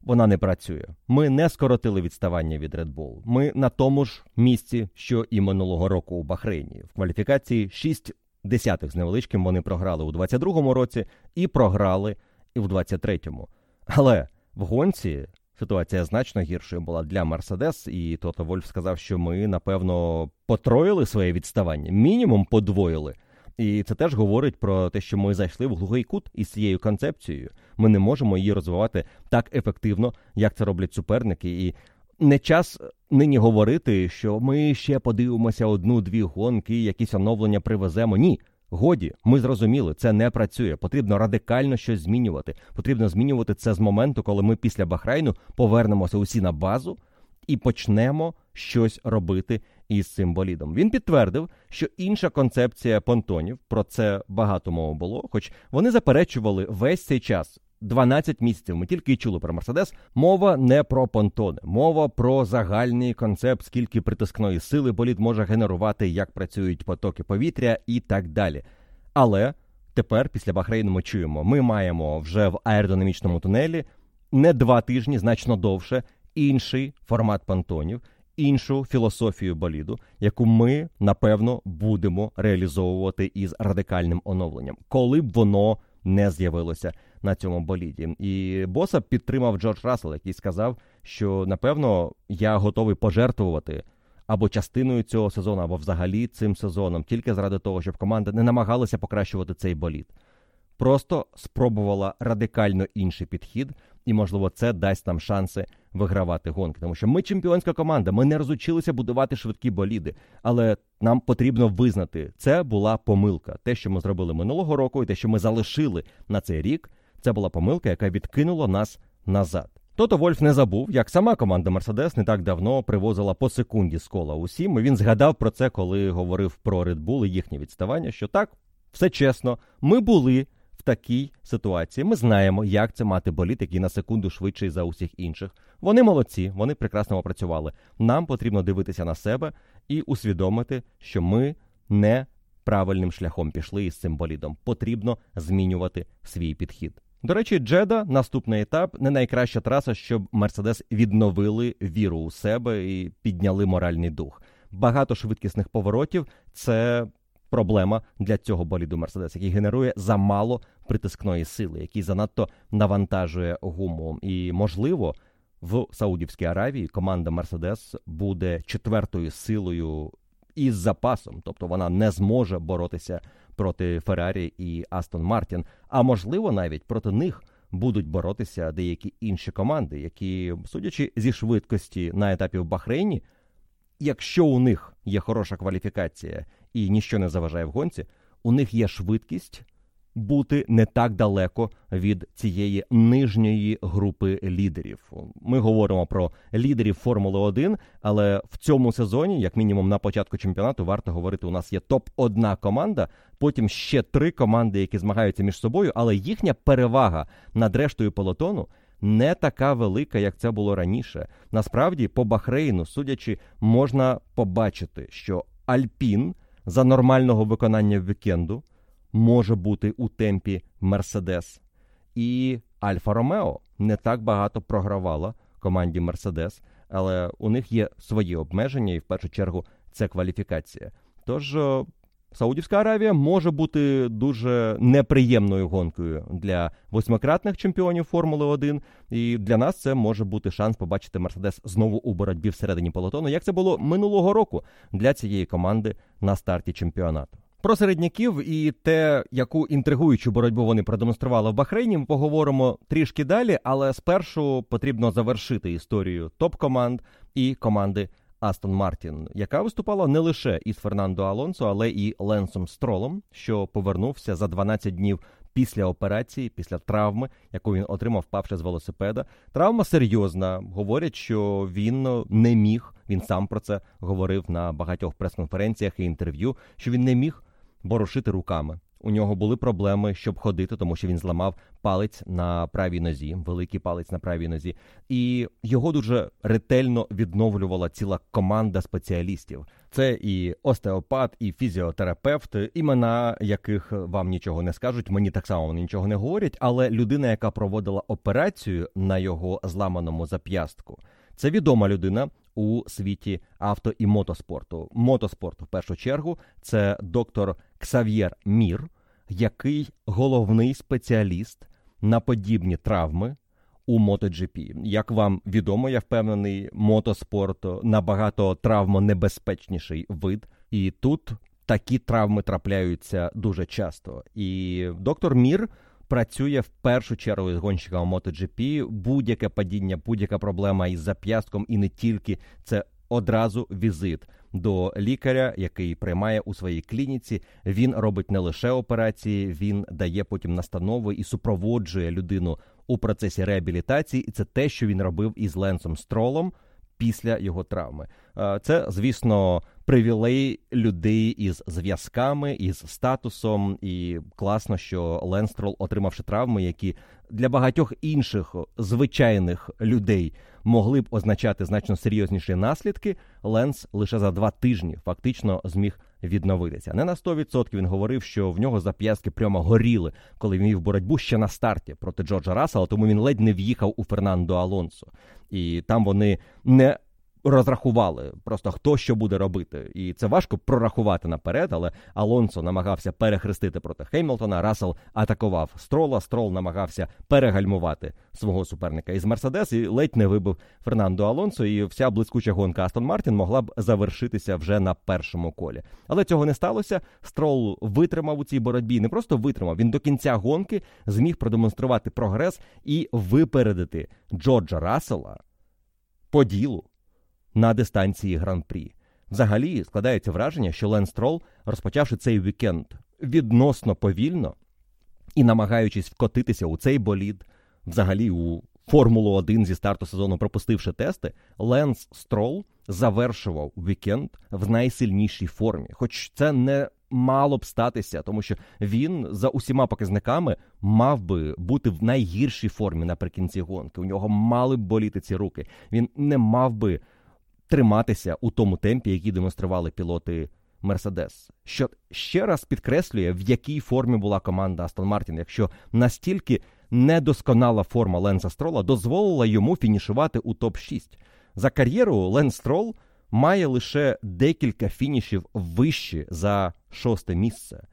вона не працює. Ми не скоротили відставання від Red Bull. Ми на тому ж місці, що і минулого року у Бахрейні. В кваліфікації 6 десятих з невеличким вони програли у 22-му році і програли і в 23-му. Але в гонці ситуація значно гіршою була для Мерседес, і Тото Вольф сказав, що ми напевно потроїли своє відставання, мінімум подвоїли. І це теж говорить про те, що ми зайшли в глухий кут із цією концепцією. Ми не можемо її розвивати так ефективно, як це роблять суперники. І не час нині говорити, що ми ще подивимося одну-дві гонки, якісь оновлення привеземо. Ні. Годі, ми зрозуміли, це не працює. Потрібно радикально щось змінювати. Потрібно змінювати це з моменту, коли ми після Бахрайну повернемося усі на базу і почнемо щось робити із цим болідом. Він підтвердив, що інша концепція понтонів про це багато мови було, хоч вони заперечували весь цей час. 12 місяців ми тільки й чули про Мерседес. Мова не про понтони, мова про загальний концепт, скільки притискної сили болід може генерувати, як працюють потоки повітря і так далі. Але тепер, після Бахрейну, ми чуємо, ми маємо вже в аеродинамічному тунелі не два тижні, значно довше, інший формат понтонів іншу філософію боліду, яку ми напевно будемо реалізовувати із радикальним оновленням, коли б воно не з'явилося на цьому боліді. І боса підтримав Джордж Рассел, який сказав, що напевно я готовий пожертвувати. Або частиною цього сезону, або взагалі цим сезоном, тільки заради того, щоб команда не намагалася покращувати цей болід. Просто спробувала радикально інший підхід, і, можливо, це дасть нам шанси вигравати гонки. Тому що ми чемпіонська команда, ми не розучилися будувати швидкі боліди, але нам потрібно визнати, це була помилка. Те, що ми зробили минулого року, і те, що ми залишили на цей рік, це була помилка, яка відкинула нас назад. Тото Вольф не забув, як сама команда Мерседес не так давно привозила по секунді з кола усім. і Він згадав про це, коли говорив про Red Bull і їхнє відставання. Що так, все чесно, ми були такій ситуації ми знаємо, як це мати боліт, який на секунду швидший за усіх інших. Вони молодці, вони прекрасно опрацювали. Нам потрібно дивитися на себе і усвідомити, що ми не правильним шляхом пішли із цим болідом. Потрібно змінювати свій підхід. До речі, Джеда, наступний етап, не найкраща траса, щоб Мерседес відновили віру у себе і підняли моральний дух. Багато швидкісних поворотів це проблема для цього боліду Мерседес, який генерує замало притискної сили, який занадто навантажує гуму. І можливо. В Саудівській Аравії команда Мерседес буде четвертою силою із запасом, тобто вона не зможе боротися проти Феррарі і Астон Мартін. А можливо, навіть проти них будуть боротися деякі інші команди, які, судячи зі швидкості на етапі в Бахрейні, якщо у них є хороша кваліфікація і ніщо не заважає в гонці, у них є швидкість бути не так далеко від цієї нижньої групи лідерів. Ми говоримо про лідерів Формули 1, але в цьому сезоні, як мінімум на початку чемпіонату, варто говорити, у нас є топ 1 команда, потім ще три команди, які змагаються між собою, але їхня перевага над рештою полотону. Не така велика, як це було раніше. Насправді, по Бахрейну, судячи, можна побачити, що Альпін за нормального виконання вікенду може бути у темпі Мерседес. І Альфа Ромео не так багато програвала команді Мерседес, але у них є свої обмеження, і в першу чергу це кваліфікація. Тож Саудівська Аравія може бути дуже неприємною гонкою для восьмикратних чемпіонів Формули 1. І для нас це може бути шанс побачити Мерседес знову у боротьбі всередині полотону, як це було минулого року для цієї команди на старті чемпіонату. Про середняків і те, яку інтригуючу боротьбу вони продемонстрували в Бахрейні, ми поговоримо трішки далі, але спершу потрібно завершити історію топ-команд і команди Астон Мартін, яка виступала не лише із Фернандо Алонсо, але і Ленсом Стролом, що повернувся за 12 днів після операції, після травми, яку він отримав, впавши з велосипеда. Травма серйозна. Говорять, що він не міг. Він сам про це говорив на багатьох прес-конференціях і інтерв'ю, що він не міг ворушити руками. У нього були проблеми, щоб ходити, тому що він зламав палець на правій нозі, великий палець на правій нозі, і його дуже ретельно відновлювала ціла команда спеціалістів. Це і остеопат, і фізіотерапевт, імена яких вам нічого не скажуть. Мені так само нічого не говорять. Але людина, яка проводила операцію на його зламаному зап'ястку, це відома людина у світі авто і мотоспорту. Мотоспорту в першу чергу це доктор Ксав'єр Мір, який головний спеціаліст на подібні травми у MotoGP. Як вам відомо, я впевнений, мотоспорт набагато травмонебезпечніший вид, і тут такі травми трапляються дуже часто. І доктор Мір. Працює в першу чергу з гонщиками MotoGP. Будь-яке падіння, будь-яка проблема із зап'ястком, і не тільки це одразу візит до лікаря, який приймає у своїй клініці. Він робить не лише операції, він дає потім настанови і супроводжує людину у процесі реабілітації. І це те, що він робив із Ленсом Стролом після його травми. Це, звісно, привілей людей із зв'язками, із статусом, і класно, що Ленстрол, отримавши травми, які для багатьох інших звичайних людей могли б означати значно серйозніші наслідки. Ленс лише за два тижні фактично зміг відновитися. Не на 100% він говорив, що в нього зап'ястки прямо горіли, коли він вів боротьбу ще на старті проти Джорджа Рассела, тому він ледь не в'їхав у Фернандо Алонсо. І там вони не розрахували просто хто що буде робити, і це важко прорахувати наперед. Але Алонсо намагався перехрестити проти Хеймлтона. Рассел атакував строла. Строл намагався перегальмувати свого суперника із Мерседес і ледь не вибив Фернандо Алонсо. І вся блискуча гонка Астон Мартін могла б завершитися вже на першому колі. Але цього не сталося. Строл витримав у цій боротьбі. Не просто витримав. Він до кінця гонки зміг продемонструвати прогрес і випередити Джорджа Рассела по ділу на дистанції гран-прі. Взагалі складається враження, що Лен Строл, розпочавши цей вікенд відносно повільно і намагаючись вкотитися у цей болід, взагалі у Формулу 1 зі старту сезону, пропустивши тести, Ленс Строл завершував вікенд в найсильнішій формі. Хоч це не мало б статися, тому що він за усіма показниками мав би бути в найгіршій формі наприкінці гонки. У нього мали б боліти ці руки. Він не мав би триматися у тому темпі, який демонстрували пілоти Мерседес. Що ще раз підкреслює, в якій формі була команда Астон Мартін, якщо настільки недосконала форма Ленса Строла дозволила йому фінішувати у топ-6. За кар'єру Ленс Строл має лише декілька фінішів вище за шосте місце,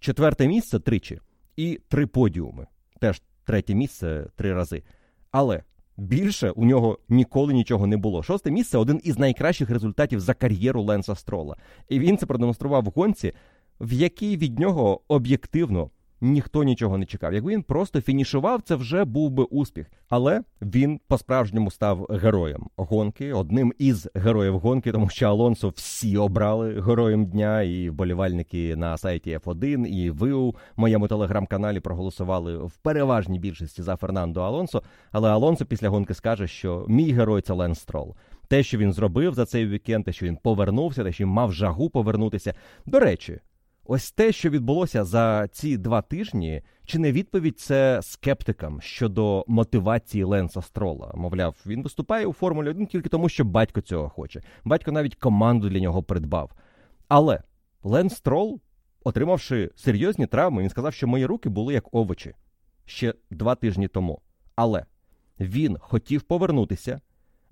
четверте місце тричі і три подіуми. Теж третє місце три рази. Але Більше у нього ніколи нічого не було. Шосте місце один із найкращих результатів за кар'єру Ленса Строла. І він це продемонстрував в гонці, в якій від нього об'єктивно ніхто нічого не чекав. Якби він просто фінішував, це вже був би успіх. Але він по-справжньому став героєм гонки, одним із героїв гонки, тому що Алонсо всі обрали героєм дня, і вболівальники на сайті F1, і ви у моєму телеграм-каналі проголосували в переважній більшості за Фернандо Алонсо. Але Алонсо після гонки скаже, що мій герой це Лен Строл. Те, що він зробив за цей вікенд, те, що він повернувся, те, що він мав жагу повернутися. До речі, Ось те, що відбулося за ці два тижні, чи не відповідь це скептикам щодо мотивації Ленса Строла? Мовляв, він виступає у Формулі 1 тільки тому, що батько цього хоче. Батько навіть команду для нього придбав. Але Ленс Строл, отримавши серйозні травми, він сказав, що мої руки були як овочі ще два тижні тому. Але він хотів повернутися.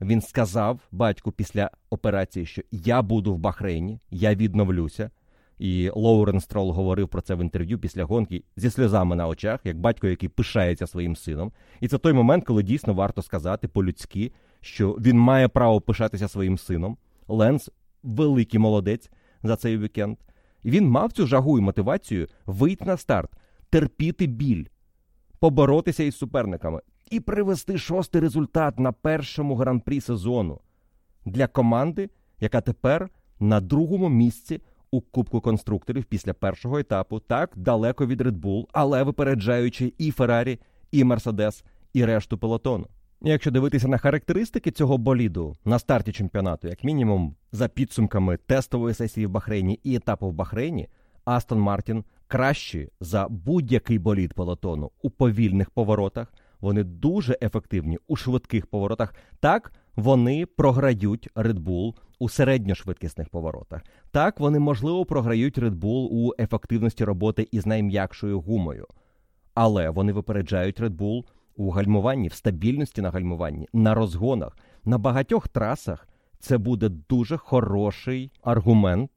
Він сказав батьку після операції, що я буду в Бахрейні, я відновлюся. І Лоурен Строл говорив про це в інтерв'ю після гонки зі сльозами на очах, як батько, який пишається своїм сином. І це той момент, коли дійсно варто сказати по-людськи, що він має право пишатися своїм сином. Ленс великий молодець за цей вікенд. І він мав цю жагу і мотивацію вийти на старт, терпіти біль, поборотися із суперниками і привести шостий результат на першому гран-прі сезону для команди, яка тепер на другому місці у Кубку конструкторів після першого етапу, так далеко від Red Bull, але випереджаючи і Феррарі, і Мерседес, і решту пелотону. Якщо дивитися на характеристики цього боліду на старті чемпіонату, як мінімум, за підсумками тестової сесії в Бахрейні і етапу в Бахрейні, Астон Мартін кращі за будь-який болід пелотону у повільних поворотах. Вони дуже ефективні у швидких поворотах. Так вони програють Red Bull у середньошвидкісних поворотах. Так вони можливо програють Red Bull у ефективності роботи із найм'якшою гумою, але вони випереджають Red Bull у гальмуванні, в стабільності на гальмуванні, на розгонах, на багатьох трасах. Це буде дуже хороший аргумент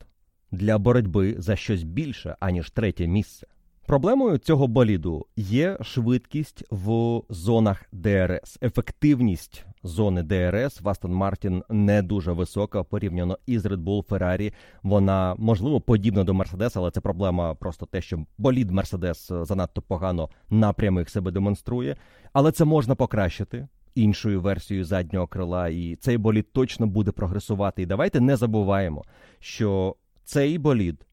для боротьби за щось більше, аніж третє місце. Проблемою цього боліду є швидкість в зонах ДРС. Ефективність зони ДРС в Астон Мартін не дуже висока порівняно із Red Bull Ferrari. Вона можливо подібна до Мерседес, але це проблема просто те, що болід Мерседес занадто погано на прямих себе демонструє. Але це можна покращити іншою версією заднього крила, і цей болід точно буде прогресувати. І давайте не забуваємо, що цей болід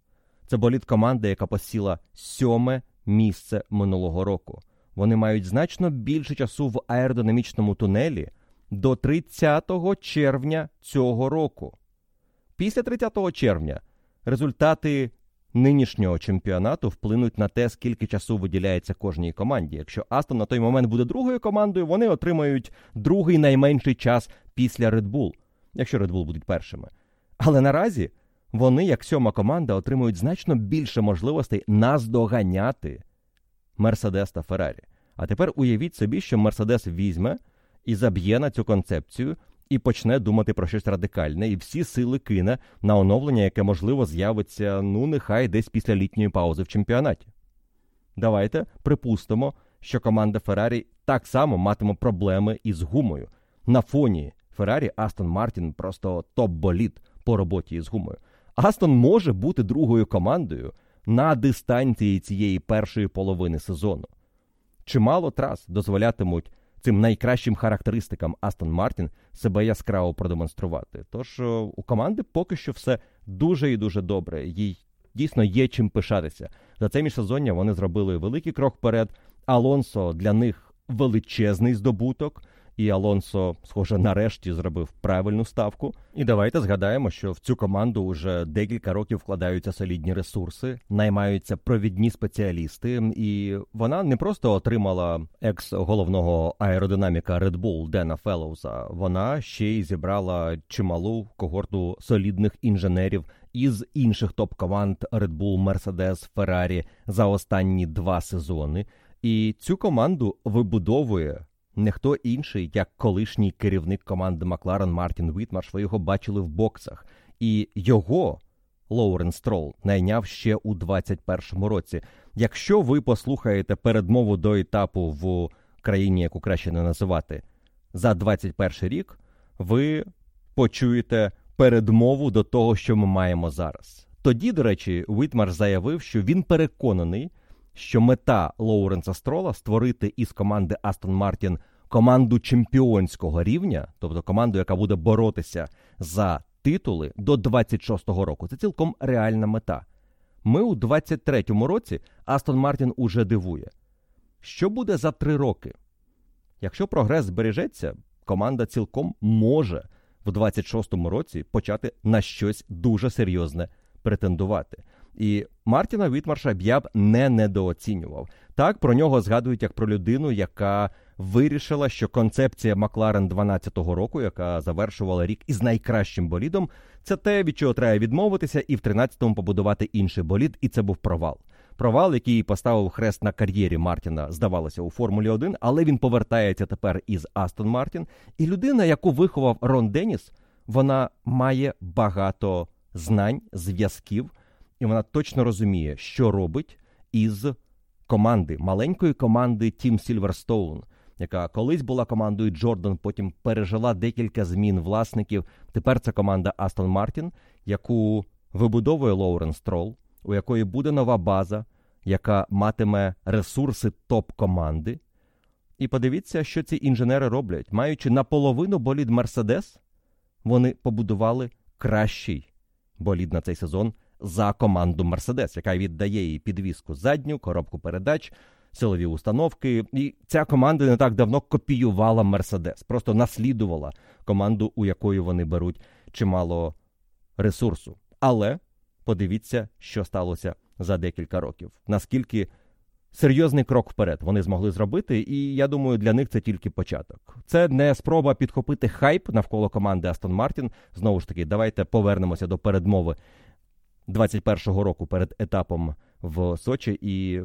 це болід команди, яка посіла сьоме місце минулого року. Вони мають значно більше часу в аеродинамічному тунелі до 30 червня цього року. Після 30 червня результати нинішнього чемпіонату вплинуть на те, скільки часу виділяється кожній команді. Якщо Астон на той момент буде другою командою, вони отримають другий найменший час після Red Bull, якщо Red Bull будуть першими. Але наразі вони, як сьома команда, отримують значно більше можливостей наздоганяти Мерседес та Феррарі. А тепер уявіть собі, що Мерседес візьме і заб'є на цю концепцію і почне думати про щось радикальне, і всі сили кине на оновлення, яке можливо з'явиться, ну нехай десь після літньої паузи в чемпіонаті. Давайте припустимо, що команда Феррарі так само матиме проблеми із гумою. На фоні Феррарі Астон Мартін просто топ-боліт по роботі із гумою. Астон може бути другою командою на дистанції цієї першої половини сезону. Чимало трас дозволятимуть цим найкращим характеристикам Астон Мартін себе яскраво продемонструвати. Тож у команди поки що все дуже і дуже добре. Їй дійсно є чим пишатися. За це міжсезоння вони зробили великий крок вперед. Алонсо для них величезний здобуток і Алонсо, схоже, нарешті зробив правильну ставку. І давайте згадаємо, що в цю команду вже декілька років вкладаються солідні ресурси, наймаються провідні спеціалісти, і вона не просто отримала екс головного аеродинаміка Red Bull Дена Феллоуза, вона ще й зібрала чималу когорту солідних інженерів. Із інших топ-команд Red Bull, Mercedes, Ferrari за останні два сезони, і цю команду вибудовує не хто інший, як колишній керівник команди Макларен Мартін Вітмарш, ви його бачили в боксах, і його Лоурен Строл найняв ще у 21-му році. Якщо ви послухаєте передмову до етапу в країні, яку краще не називати, за 21 рік, ви почуєте передмову до того, що ми маємо зараз. Тоді, до речі, Вітмарш заявив, що він переконаний що мета Лоуренса Строла створити із команди Астон Мартін команду чемпіонського рівня, тобто команду, яка буде боротися за титули до 26-го року. Це цілком реальна мета. Ми у 23-му році Астон Мартін уже дивує. Що буде за три роки? Якщо прогрес збережеться, команда цілком може в 26-му році почати на щось дуже серйозне претендувати. І Мартіна Вітмарша б я б не недооцінював. Так про нього згадують як про людину, яка вирішила, що концепція Макларен 12-го року, яка завершувала рік із найкращим болідом, це те, від чого треба відмовитися, і в 13-му побудувати інший болід, і це був провал. Провал, який поставив хрест на кар'єрі Мартіна, здавалося, у Формулі 1, але він повертається тепер із Астон Мартін. І людина, яку виховав Рон Деніс, вона має багато знань, зв'язків і вона точно розуміє, що робить із команди, маленької команди Тім Сільверстоун, яка колись була командою Джордан, потім пережила декілька змін власників. Тепер це команда Астон Мартін, яку вибудовує Лоурен Строл, у якої буде нова база, яка матиме ресурси топ-команди. І подивіться, що ці інженери роблять. Маючи наполовину болід Мерседес, вони побудували кращий болід на цей сезон за команду Мерседес, яка віддає їй підвіску задню, коробку передач, силові установки. І ця команда не так давно копіювала Мерседес, просто наслідувала команду, у якої вони беруть чимало ресурсу. Але подивіться, що сталося за декілька років. Наскільки серйозний крок вперед вони змогли зробити, і я думаю, для них це тільки початок. Це не спроба підхопити хайп навколо команди Астон Мартін. Знову ж таки, давайте повернемося до передмови 21-го року перед етапом в Сочі, і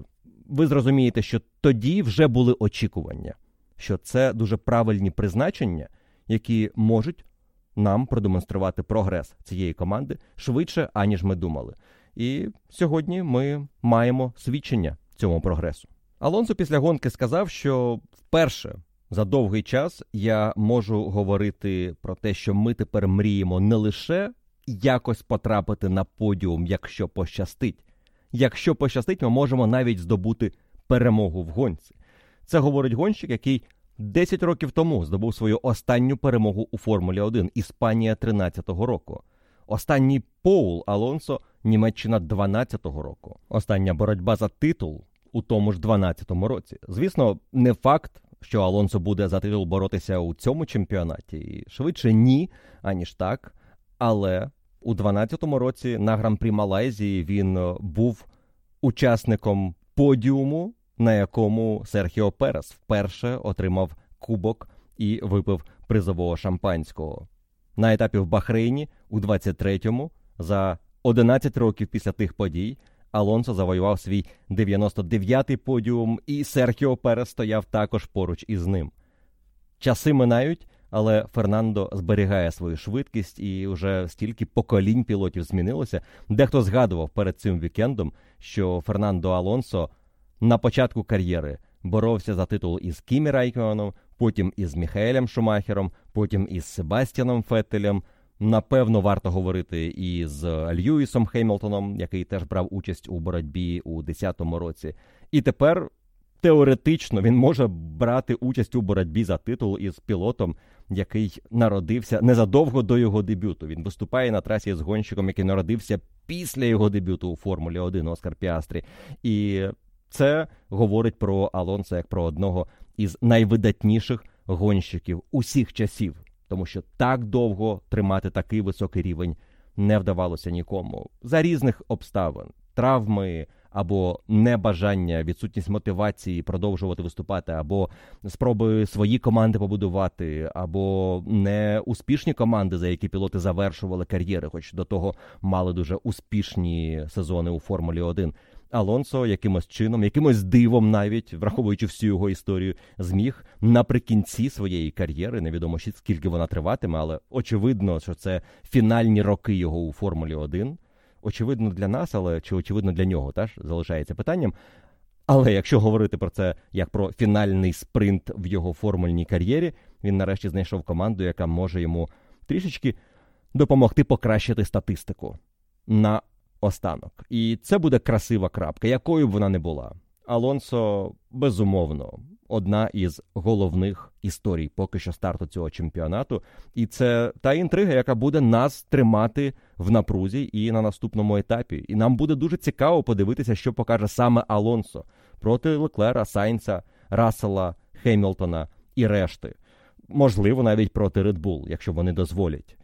ви зрозумієте, що тоді вже були очікування, що це дуже правильні призначення, які можуть нам продемонструвати прогрес цієї команди швидше, аніж ми думали. І сьогодні ми маємо свідчення цьому прогресу. Алонсо після гонки сказав, що вперше за довгий час я можу говорити про те, що ми тепер мріємо не лише якось потрапити на подіум, якщо пощастить. Якщо пощастить, ми можемо навіть здобути перемогу в гонці. Це говорить гонщик, який 10 років тому здобув свою останню перемогу у Формулі 1 Іспанія 13-го року. Останній Поул Алонсо Німеччина 12-го року. Остання боротьба за титул у тому ж 12-му році. Звісно, не факт, що Алонсо буде за титул боротися у цьому чемпіонаті. І швидше ні, аніж так. Але у 12-му році на гран-прі Малайзії він е, був учасником подіуму, на якому Серхіо Перес вперше отримав кубок і випив призового шампанського. На етапі в Бахрейні у 23-му за 11 років після тих подій Алонсо завоював свій 99-й подіум, і Серхіо Перес стояв також поруч із ним. Часи минають, але Фернандо зберігає свою швидкість, і вже стільки поколінь пілотів змінилося. Дехто згадував перед цим вікендом, що Фернандо Алонсо на початку кар'єри боровся за титул із Кімі Райконеном, потім із Міхаелем Шумахером, потім із Себастьяном Феттелем. Напевно, варто говорити і з Льюісом Хеймлтоном, який теж брав участь у боротьбі у 2010 році. І тепер теоретично він може брати участь у боротьбі за титул із пілотом, який народився незадовго до його дебюту. Він виступає на трасі з гонщиком, який народився після його дебюту у Формулі 1 Оскар Піастрі. І це говорить про Алонса як про одного із найвидатніших гонщиків усіх часів тому що так довго тримати такий високий рівень не вдавалося нікому за різних обставин, травми. Або небажання, відсутність мотивації продовжувати виступати, або спроби свої команди побудувати, або неуспішні команди, за які пілоти завершували кар'єри, хоч до того мали дуже успішні сезони у Формулі 1. Алонсо якимось чином, якимось дивом, навіть враховуючи всю його історію, зміг наприкінці своєї кар'єри. Невідомо скільки вона триватиме, але очевидно, що це фінальні роки його у Формулі 1. Очевидно для нас, але чи очевидно для нього теж залишається питанням. Але якщо говорити про це як про фінальний спринт в його формульній кар'єрі, він нарешті знайшов команду, яка може йому трішечки допомогти покращити статистику на останок. І це буде красива крапка, якою б вона не була. Алонсо, безумовно, одна із головних історій поки що старту цього чемпіонату. І це та інтрига, яка буде нас тримати в напрузі і на наступному етапі. І нам буде дуже цікаво подивитися, що покаже саме Алонсо проти Леклера, Сайнца, Рассела, Хемілтона і решти. Можливо, навіть проти Редбул, якщо вони дозволять.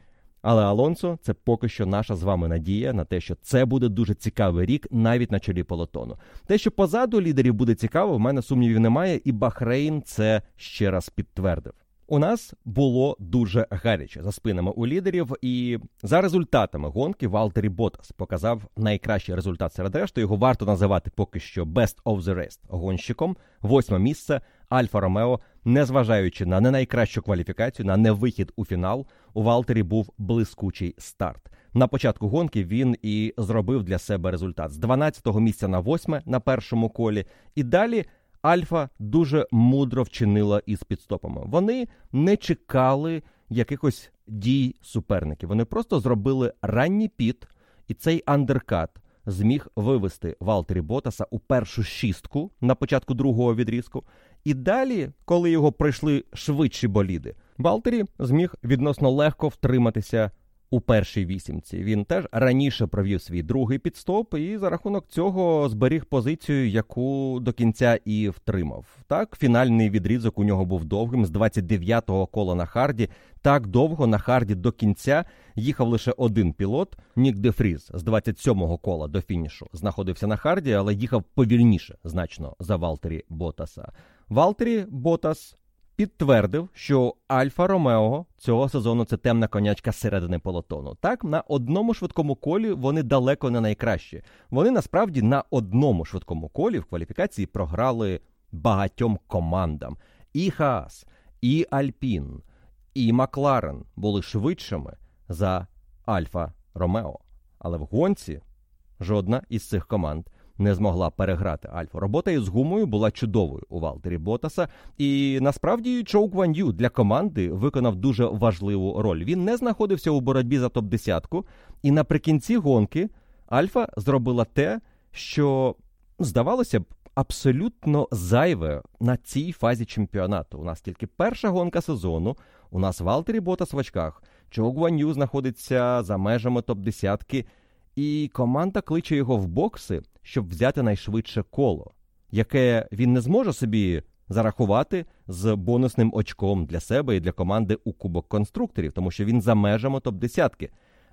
Але Алонсо це поки що наша з вами надія на те, що це буде дуже цікавий рік, навіть на чолі полотону. Те, що позаду лідерів буде цікаво, в мене сумнівів немає, і Бахрейн це ще раз підтвердив. У нас було дуже гаряче за спинами у лідерів, і за результатами гонки Валтері Ботас показав найкращий результат серед решти. Його варто називати поки що Best of the Rest гонщиком. Восьме місце Альфа Ромео, незважаючи на не найкращу кваліфікацію, на невихід у фінал, у Валтері був блискучий старт. На початку гонки він і зробив для себе результат з 12-го місця на 8 на першому колі, і далі. Альфа дуже мудро вчинила із підстопами. Вони не чекали якихось дій суперників. Вони просто зробили ранній піт, і цей андеркат зміг вивести Валтері Ботаса у першу шістку на початку другого відрізку. І далі, коли його пройшли швидші боліди, Валтері зміг відносно легко втриматися у першій вісімці. Він теж раніше провів свій другий підстоп і за рахунок цього зберіг позицію, яку до кінця і втримав. Так, фінальний відрізок у нього був довгим з 29-го кола на харді. Так довго на харді до кінця їхав лише один пілот. Нік Дефріз з 27-го кола до фінішу знаходився на харді, але їхав повільніше значно за Валтері Ботаса. Валтері Ботас підтвердив, що Альфа Ромео цього сезону це темна конячка середини полотону. Так, на одному швидкому колі вони далеко не найкращі. Вони насправді на одному швидкому колі в кваліфікації програли багатьом командам. І Хаас, і Альпін, і Макларен були швидшими за Альфа Ромео. Але в гонці жодна із цих команд не змогла переграти Альфу. Робота із гумою була чудовою у Валтері Ботаса. І насправді Чоук Ван Ю для команди виконав дуже важливу роль. Він не знаходився у боротьбі за топ-10, і наприкінці гонки Альфа зробила те, що здавалося б. Абсолютно зайве на цій фазі чемпіонату. У нас тільки перша гонка сезону. У нас Валтері Ботас в очках. Чоук Ван Ю знаходиться за межами топ-10, і команда кличе його в бокси, щоб взяти найшвидше коло, яке він не зможе собі зарахувати з бонусним очком для себе і для команди у Кубок конструкторів, тому що він за межами топ-10.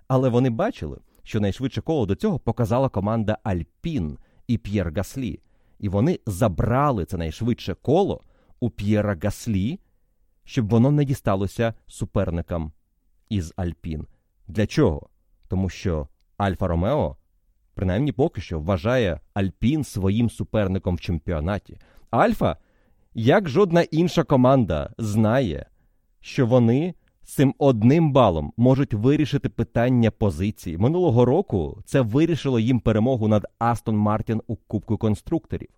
Але вони бачили, що найшвидше коло до цього показала команда Альпін і П'єр Гаслі. І вони забрали це найшвидше коло у П'єра Гаслі, щоб воно не дісталося суперникам із Альпін. Для чого? Тому що Альфа Ромео принаймні поки що вважає Альпін своїм суперником в чемпіонаті. Альфа, як жодна інша команда, знає, що вони цим одним балом можуть вирішити питання позиції. Минулого року це вирішило їм перемогу над Астон Мартін у Кубку конструкторів.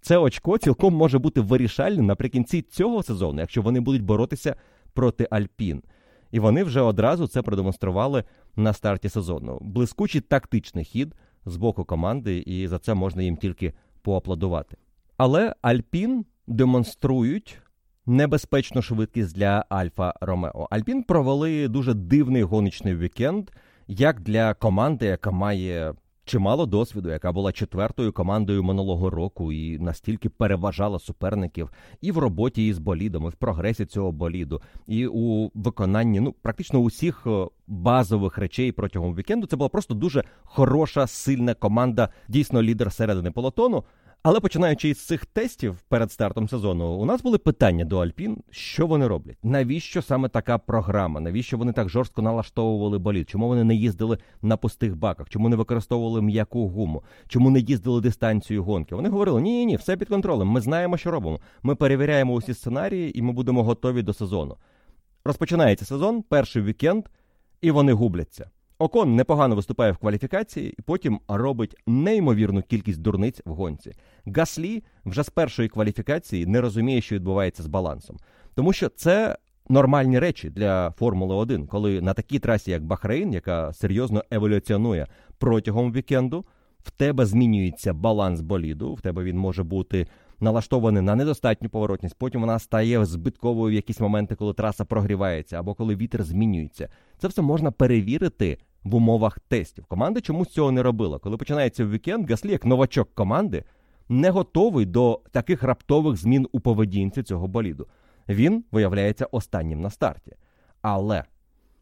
Це очко цілком може бути вирішальним наприкінці цього сезону, якщо вони будуть боротися проти Альпін. І вони вже одразу це продемонстрували на старті сезону. Блискучий тактичний хід з боку команди, і за це можна їм тільки поаплодувати. Але Альпін демонструють небезпечну швидкість для Альфа Ромео. Альпін провели дуже дивний гоночний вікенд, як для команди, яка має чимало досвіду, яка була четвертою командою минулого року і настільки переважала суперників і в роботі із болідом, і в прогресі цього боліду, і у виконанні ну практично усіх е, базових речей протягом вікенду. Це була просто дуже хороша, сильна команда, дійсно лідер середини полотону. Але починаючи із цих тестів перед стартом сезону, у нас були питання до Альпін, що вони роблять, навіщо саме така програма, навіщо вони так жорстко налаштовували болід, чому вони не їздили на пустих баках, чому не використовували м'яку гуму, чому не їздили дистанцію гонки. Вони говорили: ні, ні, все під контролем. Ми знаємо, що робимо. Ми перевіряємо усі сценарії, і ми будемо готові до сезону. Розпочинається сезон, перший вікенд, і вони губляться. Окон непогано виступає в кваліфікації і потім робить неймовірну кількість дурниць в гонці. Гаслі вже з першої кваліфікації не розуміє, що відбувається з балансом, тому що це нормальні речі для Формули 1, коли на такій трасі, як Бахрейн, яка серйозно еволюціонує протягом вікенду, в тебе змінюється баланс боліду, в тебе він може бути налаштований на недостатню поворотність. Потім вона стає збитковою в якісь моменти, коли траса прогрівається або коли вітер змінюється. Це все можна перевірити в умовах тестів. Команда чомусь цього не робила. Коли починається вікенд, Гаслі, як новачок команди, не готовий до таких раптових змін у поведінці цього боліду. Він виявляється останнім на старті. Але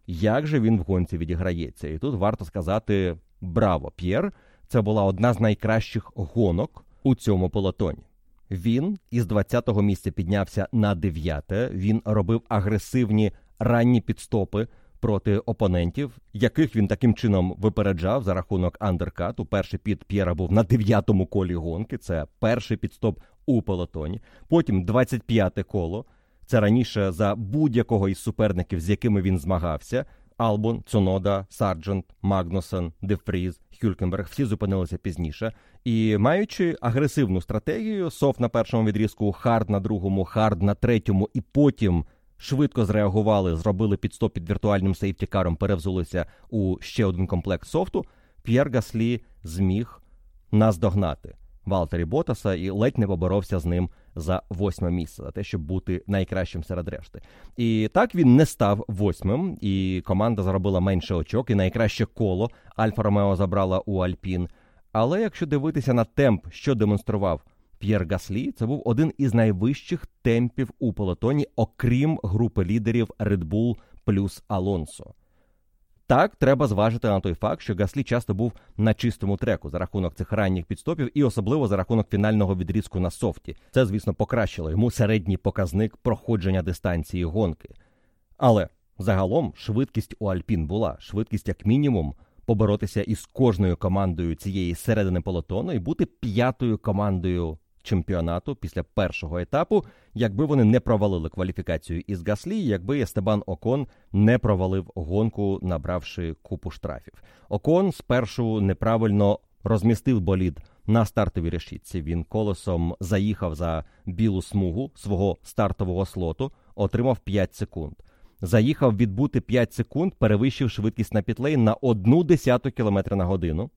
як же він в гонці відіграється? І тут варто сказати браво, П'єр! Це була одна з найкращих гонок у цьому полотоні. Він із 20-го місця піднявся на 9-те. Він робив агресивні ранні підстопи проти опонентів, яких він таким чином випереджав за рахунок андеркату. Перший під П'єра був на 9-му колі гонки. Це перший підстоп у пелотоні. Потім 25-те коло. Це раніше за будь-якого із суперників, з якими він змагався. Албон, Цунода, Сарджент, Магнусен, Дефріз, Хюлькенберг всі зупинилися пізніше. І маючи агресивну стратегію, Софт на першому відрізку, Хард на другому, Хард на третьому, і потім швидко зреагували, зробили підстоп під віртуальним сейфтікаром, перевзулися у ще один комплект софту. П'єр Гаслі зміг наздогнати Валтері Ботаса і ледь не поборовся з ним за восьме місце, за те, щоб бути найкращим серед решти. І так він не став восьмим, і команда заробила менше очок, і найкраще коло Альфа Ромео забрала у Альпін. Але якщо дивитися на темп, що демонстрував П'єр Гаслі, це був один із найвищих темпів у полотоні, окрім групи лідерів Red Bull плюс Алонсо. Так, треба зважити на той факт, що Гаслі часто був на чистому треку за рахунок цих ранніх підстопів, і особливо за рахунок фінального відрізку на софті. Це, звісно, покращило йому середній показник проходження дистанції гонки. Але загалом швидкість у Альпін була швидкість, як мінімум, поборотися із кожною командою цієї середини полотону і бути п'ятою командою чемпіонату після першого етапу, якби вони не провалили кваліфікацію із Гаслі, якби Естебан Окон не провалив гонку, набравши купу штрафів. Окон спершу неправильно розмістив болід на стартовій решітці. Він колесом заїхав за білу смугу свого стартового слоту, отримав 5 секунд. Заїхав відбути 5 секунд, перевищив швидкість на пітлейн на одну десяту кілометра на годину.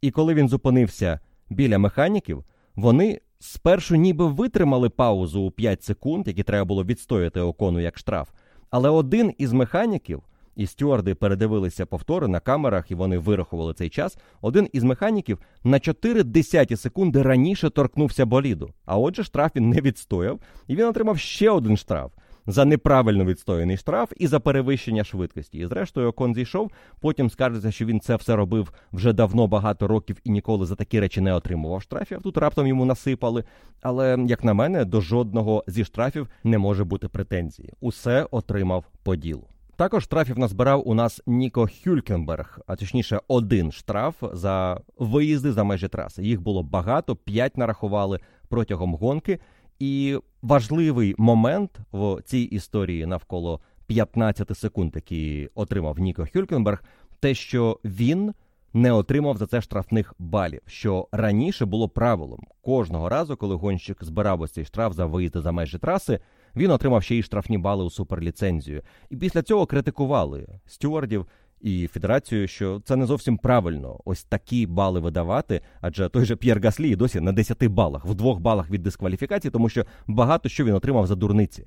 І коли він зупинився біля механіків, вони спершу ніби витримали паузу у 5 секунд, які треба було відстояти окону як штраф. Але один із механіків, і стюарди передивилися повтори на камерах, і вони вирахували цей час. Один із механіків на 4 десяті секунди раніше торкнувся боліду. А отже, штраф він не відстояв, і він отримав ще один штраф за неправильно відстояний штраф і за перевищення швидкості. І зрештою Окон зійшов. Потім скажеться, що він це все робив вже давно багато років і ніколи за такі речі не отримував штрафів. Тут раптом йому насипали. Але як на мене, до жодного зі штрафів не може бути претензії. Усе отримав по ділу. Також штрафів назбирав у нас Ніко Хюлькенберг, а точніше, один штраф за виїзди за межі траси. Їх було багато, п'ять нарахували протягом гонки. І важливий момент в цій історії навколо 15 секунд, які отримав Ніко Хюлькенберг, те, що він не отримав за це штрафних балів, що раніше було правилом. Кожного разу, коли гонщик збирав ось цей штраф за виїзди за межі траси, він отримав ще й штрафні бали у суперліцензію. І після цього критикували стюардів і федерацію, що це не зовсім правильно ось такі бали видавати, адже той же П'єр Гаслі досі на 10 балах, в двох балах від дискваліфікації, тому що багато що він отримав за дурниці.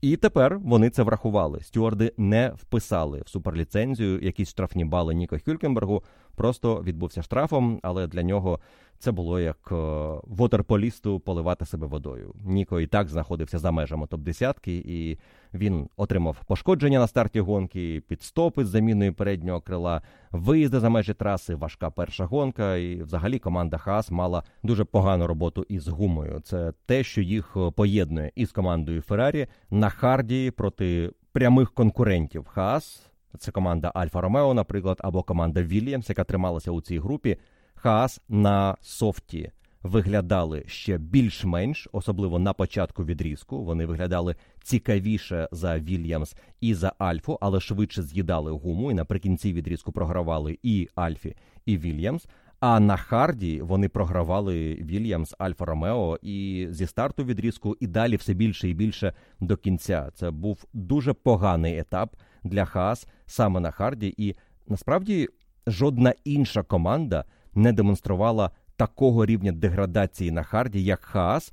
І тепер вони це врахували. Стюарди не вписали в суперліцензію якісь штрафні бали Ніко Хюлькенбергу. Просто відбувся штрафом, але для нього це було як е, вотерполісту поливати себе водою. Ніко і так знаходився за межами топ десятки і він отримав пошкодження на старті гонки, підстопи з заміною переднього крила, виїзди за межі траси, важка перша гонка. І, взагалі, команда Хас мала дуже погану роботу із гумою. Це те, що їх е, поєднує із командою Феррарі на харді проти прямих конкурентів Хас. Це команда Альфа Ромео, наприклад, або команда Вільямс, яка трималася у цій групі. Хаас на софті виглядали ще більш-менш, особливо на початку відрізку. Вони виглядали цікавіше за Вільямс і за Альфу, але швидше з'їдали гуму. І наприкінці відрізку програвали і Альфі, і Вільямс. А на Харді вони програвали Вільямс, Альфа Ромео і зі старту відрізку, і далі все більше і більше до кінця. Це був дуже поганий етап для Хаас саме на Харді. І насправді жодна інша команда не демонструвала такого рівня деградації на Харді, як Хаас,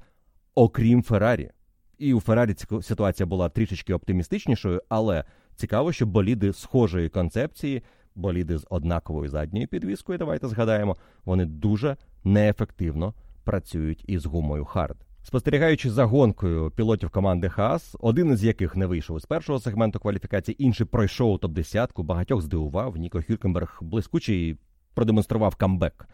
окрім Феррарі. І у Феррарі ситуація була трішечки оптимістичнішою, але цікаво, що боліди схожої концепції, боліди з однаковою задньою підвіскою, давайте згадаємо, вони дуже неефективно працюють із гумою Хард. Спостерігаючи за гонкою пілотів команди Хаас, один із яких не вийшов з першого сегменту кваліфікації, інший пройшов топ 10 багатьох здивував. Ніко Хюлькенберг блискучий продемонстрував камбек.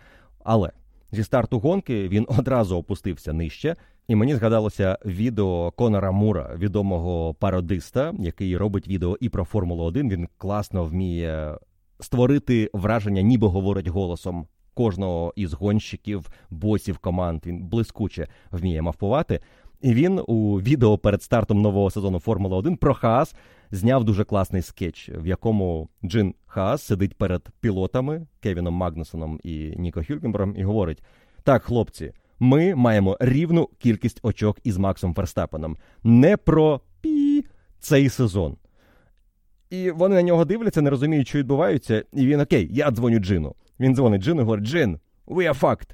Але зі старту гонки він (laughs) одразу опустився нижче, і мені згадалося відео Конора Мура, відомого пародиста, який робить відео і про Формулу 1. Він класно вміє створити враження, ніби говорить голосом кожного із гонщиків, босів команд. Він блискуче вміє мавпувати. І він у відео перед стартом нового сезону Формула 1 про Хаас зняв дуже класний скетч, в якому Джин Хаас сидить перед пілотами Кевіном Магнусоном і Ніко Хюлькенбером і говорить: так, хлопці, ми маємо рівну кількість очок із Максом Ферстапеном. Не про пі цей сезон. І вони на нього дивляться, не розуміють, що відбувається. І він окей, я дзвоню Джину. Він дзвонить Джину і говорить: Джин, we are fucked.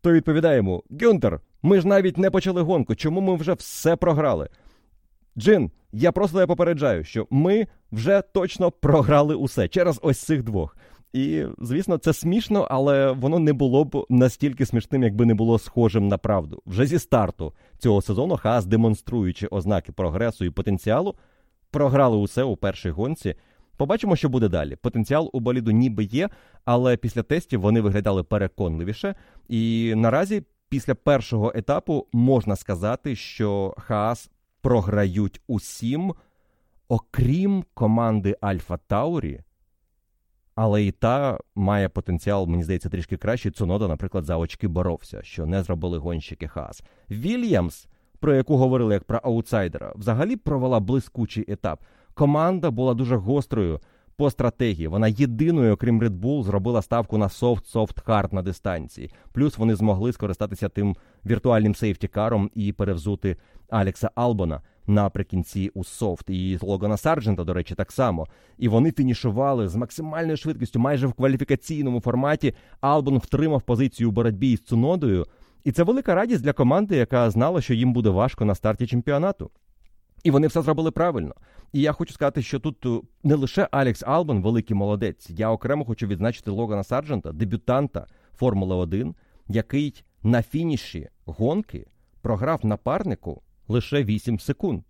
То відповідає йому: Гюнтер, Ми ж навіть не почали гонку. Чому ми вже все програли? Джин, я просто тебе попереджаю, що ми вже точно програли усе через ось цих двох. І, звісно, це смішно, але воно не було б настільки смішним, якби не було схожим на правду. Вже зі старту цього сезону Хаас, демонструючи ознаки прогресу і потенціалу, програли усе у першій гонці. Побачимо, що буде далі. Потенціал у боліду ніби є, але після тестів вони виглядали переконливіше. І наразі, після першого етапу, можна сказати, що Хаас програють усім, окрім команди Альфа Таурі. Але і та має потенціал, мені здається, трішки краще. Цунода, наприклад, за очки боровся, що не зробили гонщики Хаас. Вільямс, про яку говорили як про аутсайдера, взагалі провела блискучий етап. Команда була дуже гострою по стратегії. Вона єдиною, окрім Red Bull, зробила ставку на софт-софт-хард на дистанції. Плюс вони змогли скористатися тим віртуальним сейфтікаром і перевзути Алекса Албона наприкінці у софт. І Логана Сарджента, до речі, так само. І вони фінішували з максимальною швидкістю, майже в кваліфікаційному форматі. Албон втримав позицію у боротьбі із Цунодою. І це велика радість для команди, яка знала, що їм буде важко на старті чемпіонату. І вони все зробили правильно. І я хочу сказати, що тут е, не лише Алекс Албон великий молодець. Я окремо хочу відзначити Логана Сарджента, дебютанта Формули 1, який на фініші гонки програв напарнику лише 8 секунд.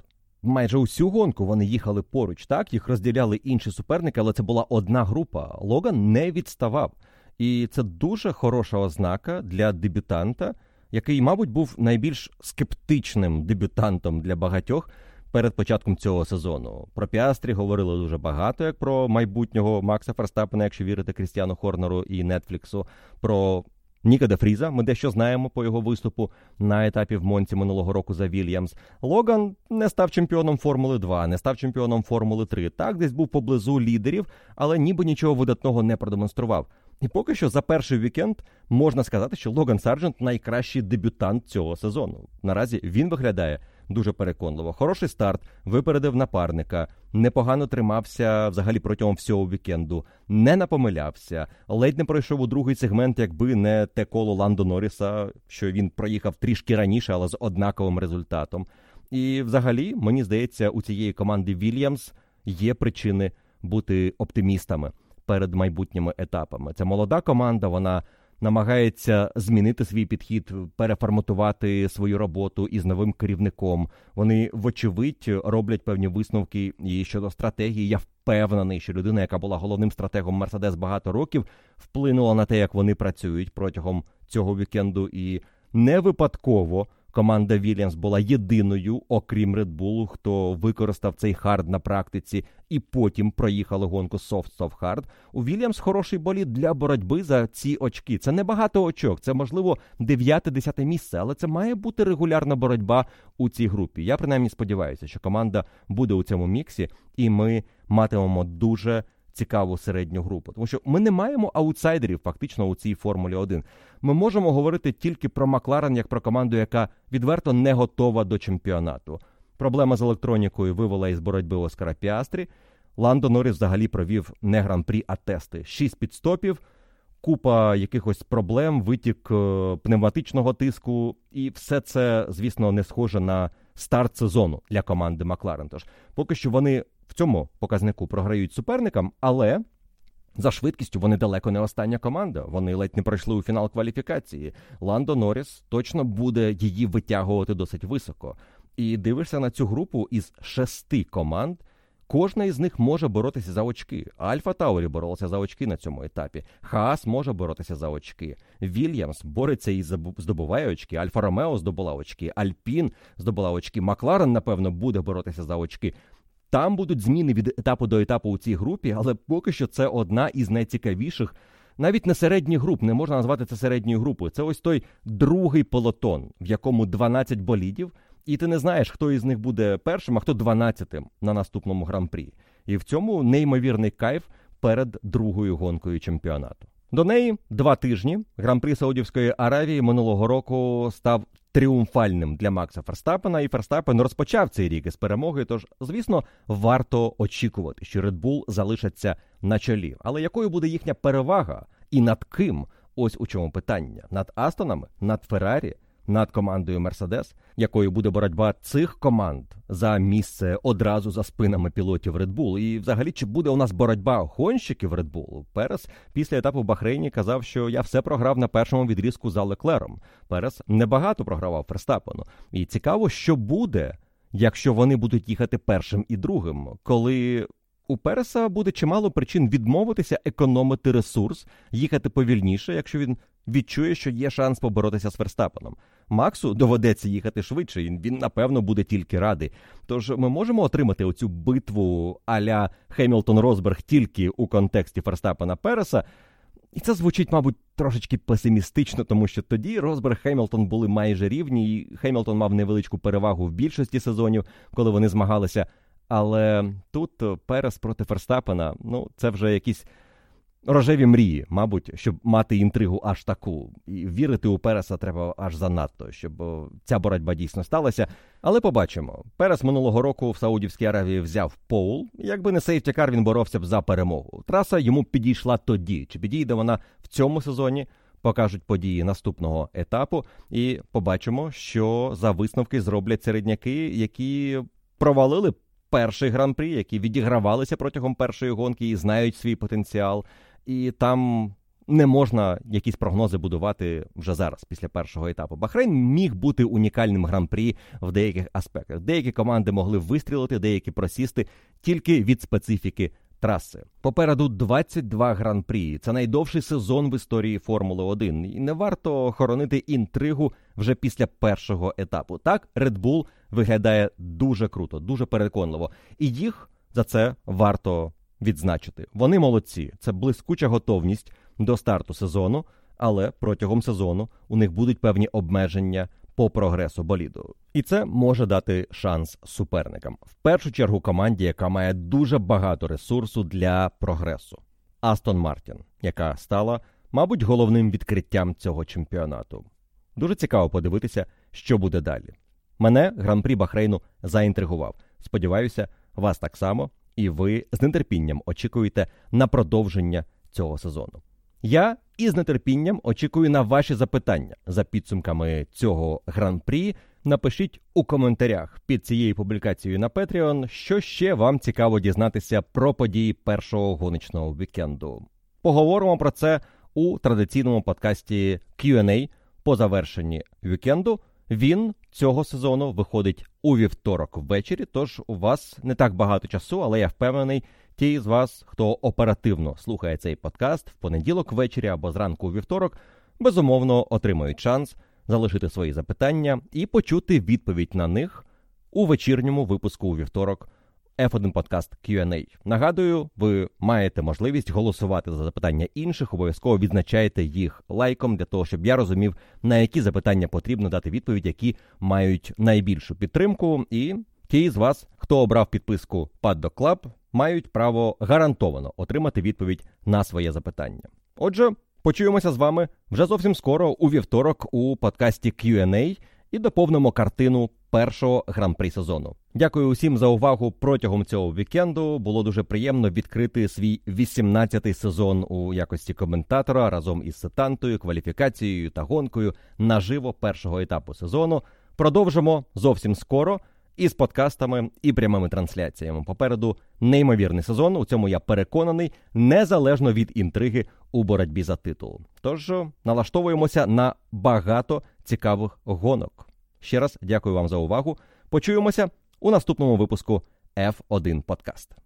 Майже усю гонку вони їхали поруч, так їх розділяли інші суперники, але це була одна група. Логан не відставав. І це дуже хороша ознака для дебютанта, який, мабуть, був найбільш скептичним дебютантом для багатьох перед початком цього сезону. Про Піастрі говорили дуже багато, як про майбутнього Макса Ферстапена, якщо вірити Крістіану Хорнеру і Нетфліксу. Про Ніка Де Фріза, ми дещо знаємо по його виступу на етапі в Монці минулого року за Вільямс. Логан не став чемпіоном Формули 2, не став чемпіоном Формули 3. Так, десь був поблизу лідерів, але ніби нічого видатного не продемонстрував. І поки що за перший вікенд можна сказати, що Логан Сарджент найкращий дебютант цього сезону. Наразі він виглядає дуже переконливо. Хороший старт, випередив напарника, непогано тримався взагалі протягом всього вікенду, не напомилявся, ледь не пройшов у другий сегмент, якби не те коло Ландо Норріса, що він проїхав трішки раніше, але з однаковим результатом. І взагалі, мені здається, у цієї команди Вільямс є причини бути оптимістами перед майбутніми етапами. Це молода команда, вона намагається змінити свій підхід, переформатувати свою роботу із новим керівником. Вони, вочевидь, роблять певні висновки і щодо стратегії. Я впевнений, що людина, яка була головним стратегом Мерседес багато років, вплинула на те, як вони працюють протягом цього вікенду, і не випадково. Команда Вільямс була єдиною, окрім Редбулу, хто використав цей хард на практиці і потім проїхали гонку софт-софт-хард. У Вільямс хороший болід для боротьби за ці очки. Це не багато очок, це можливо 9-10 місце, але це має бути регулярна боротьба у цій групі. Я принаймні сподіваюся, що команда буде у цьому міксі, і ми матимемо дуже цікаву середню групу, тому що ми не маємо аутсайдерів фактично у цій Формулі 1. Ми можемо говорити тільки про Макларен як про команду, яка відверто не готова до чемпіонату. Проблема з електронікою вивела із боротьби Оскара Піастрі. Ландо Норріс взагалі провів не гран-прі, а тести. Шість підстопів, купа якихось проблем, витік е, пневматичного тиску, і все це, звісно, не схоже на старт сезону для команди Макларен. Тож поки що вони в цьому показнику програють суперникам, але. За швидкістю вони далеко не остання команда. Вони ледь не пройшли у фінал кваліфікації. Ландо Норріс точно буде її витягувати досить високо. І дивишся на цю групу із шести команд. Кожна із них може боротися за очки. Альфа Таурі боролася за очки на цьому етапі. Хаас може боротися за очки. Вільямс бореться і здобуває очки. Альфа Ромео здобула очки. Альпін здобула очки. Макларен, напевно, буде боротися за очки. Там будуть зміни від етапу до етапу у цій групі, але поки що це одна із найцікавіших. Навіть не середніх груп, не можна назвати це середньою групою. Це ось той другий полотон, в якому 12 болідів, і ти не знаєш, хто із них буде першим, а хто дванадцятим на наступному гран-прі. І в цьому неймовірний кайф перед другою гонкою чемпіонату. До неї два тижні гран-прі Саудівської Аравії минулого року став тріумфальним для Макса Ферстапена, і Ферстапен розпочав цей рік із перемоги. Тож, звісно, варто очікувати, що Red Bull залишаться на чолі. Але якою буде їхня перевага і над ким? Ось у чому питання: над Астонами, над Феррарі, над командою Мерседес, якою буде боротьба цих команд за місце одразу за спинами пілотів Red Bull. І, взагалі, чи буде у нас боротьба гонщиків Red Bull? Перес після етапу в Бахрейні казав, що я все програв на першому відрізку за Леклером. Перес небагато програвав Ферстапену. І цікаво, що буде, якщо вони будуть їхати першим і другим, коли у Переса буде чимало причин відмовитися економити ресурс, їхати повільніше, якщо він відчує, що є шанс поборотися з Верстапеном. Максу доведеться їхати швидше, і він, напевно, буде тільки радий. Тож ми можемо отримати оцю битву аля Хемілтон Розберг тільки у контексті Ферстапена Переса. І це звучить, мабуть, трошечки песимістично, тому що тоді Розберг Хемілтон були майже рівні, і Хемілтон мав невеличку перевагу в більшості сезонів, коли вони змагалися. Але тут Перес проти Ферстапена, ну, це вже якісь рожеві мрії, мабуть, щоб мати інтригу аж таку. І вірити у Переса треба аж занадто, щоб ця боротьба дійсно сталася. Але побачимо. Перес минулого року в Саудівській Аравії взяв Поул. Якби не сейфтікар, він боровся б за перемогу. Траса йому підійшла тоді. Чи підійде вона в цьому сезоні? Покажуть події наступного етапу, і побачимо, що за висновки зроблять середняки, які провалили перший гран-прі, які відігравалися протягом першої гонки і знають свій потенціал. І там не можна якісь прогнози будувати вже зараз, після першого етапу. Бахрейн міг бути унікальним гран-прі в деяких аспектах. Деякі команди могли вистрілити, деякі просісти тільки від специфіки. Траси попереду 22 гран-прі. Це найдовший сезон в історії Формули 1. І не варто хоронити інтригу вже після першого етапу. Так, Red Bull виглядає дуже круто, дуже переконливо, і їх за це варто відзначити. Вони молодці. Це блискуча готовність до старту сезону, але протягом сезону у них будуть певні обмеження по прогресу боліду. І це може дати шанс суперникам. В першу чергу команді, яка має дуже багато ресурсу для прогресу. Астон Мартін, яка стала, мабуть, головним відкриттям цього чемпіонату. Дуже цікаво подивитися, що буде далі. Мене гран-прі Бахрейну заінтригував. Сподіваюся, вас так само, і ви з нетерпінням очікуєте на продовження цього сезону. Я із нетерпінням очікую на ваші запитання за підсумками цього гран-прі. Напишіть у коментарях під цією публікацією на Patreon, що ще вам цікаво дізнатися про події першого гоночного вікенду. Поговоримо про це у традиційному подкасті Q&A по завершенні вікенду. Він цього сезону виходить у вівторок ввечері. Тож у вас не так багато часу, але я впевнений, ті з вас, хто оперативно слухає цей подкаст в понеділок ввечері або зранку у вівторок, безумовно отримають шанс залишити свої запитання і почути відповідь на них у вечірньому випуску у вівторок. F1 Podcast Q&A. Нагадую, ви маєте можливість голосувати за запитання інших. Обов'язково відзначайте їх лайком для того, щоб я розумів, на які запитання потрібно дати відповідь, які мають найбільшу підтримку. І ті з вас, хто обрав підписку Paddock Club, мають право гарантовано отримати відповідь на своє запитання. Отже, почуємося з вами вже зовсім скоро у вівторок у подкасті Q&A і доповнимо картину першого гран-прі сезону. Дякую усім за увагу протягом цього вікенду. Було дуже приємно відкрити свій 18-й сезон у якості коментатора разом із сетантою, кваліфікацією та гонкою наживо першого етапу сезону. Продовжимо зовсім скоро із подкастами і прямими трансляціями. Попереду неймовірний сезон. У цьому я переконаний, незалежно від інтриги у боротьбі за титул. Тож налаштовуємося на багато цікавих гонок. Ще раз дякую вам за увагу. Почуємося у наступному випуску F1 Подкаст.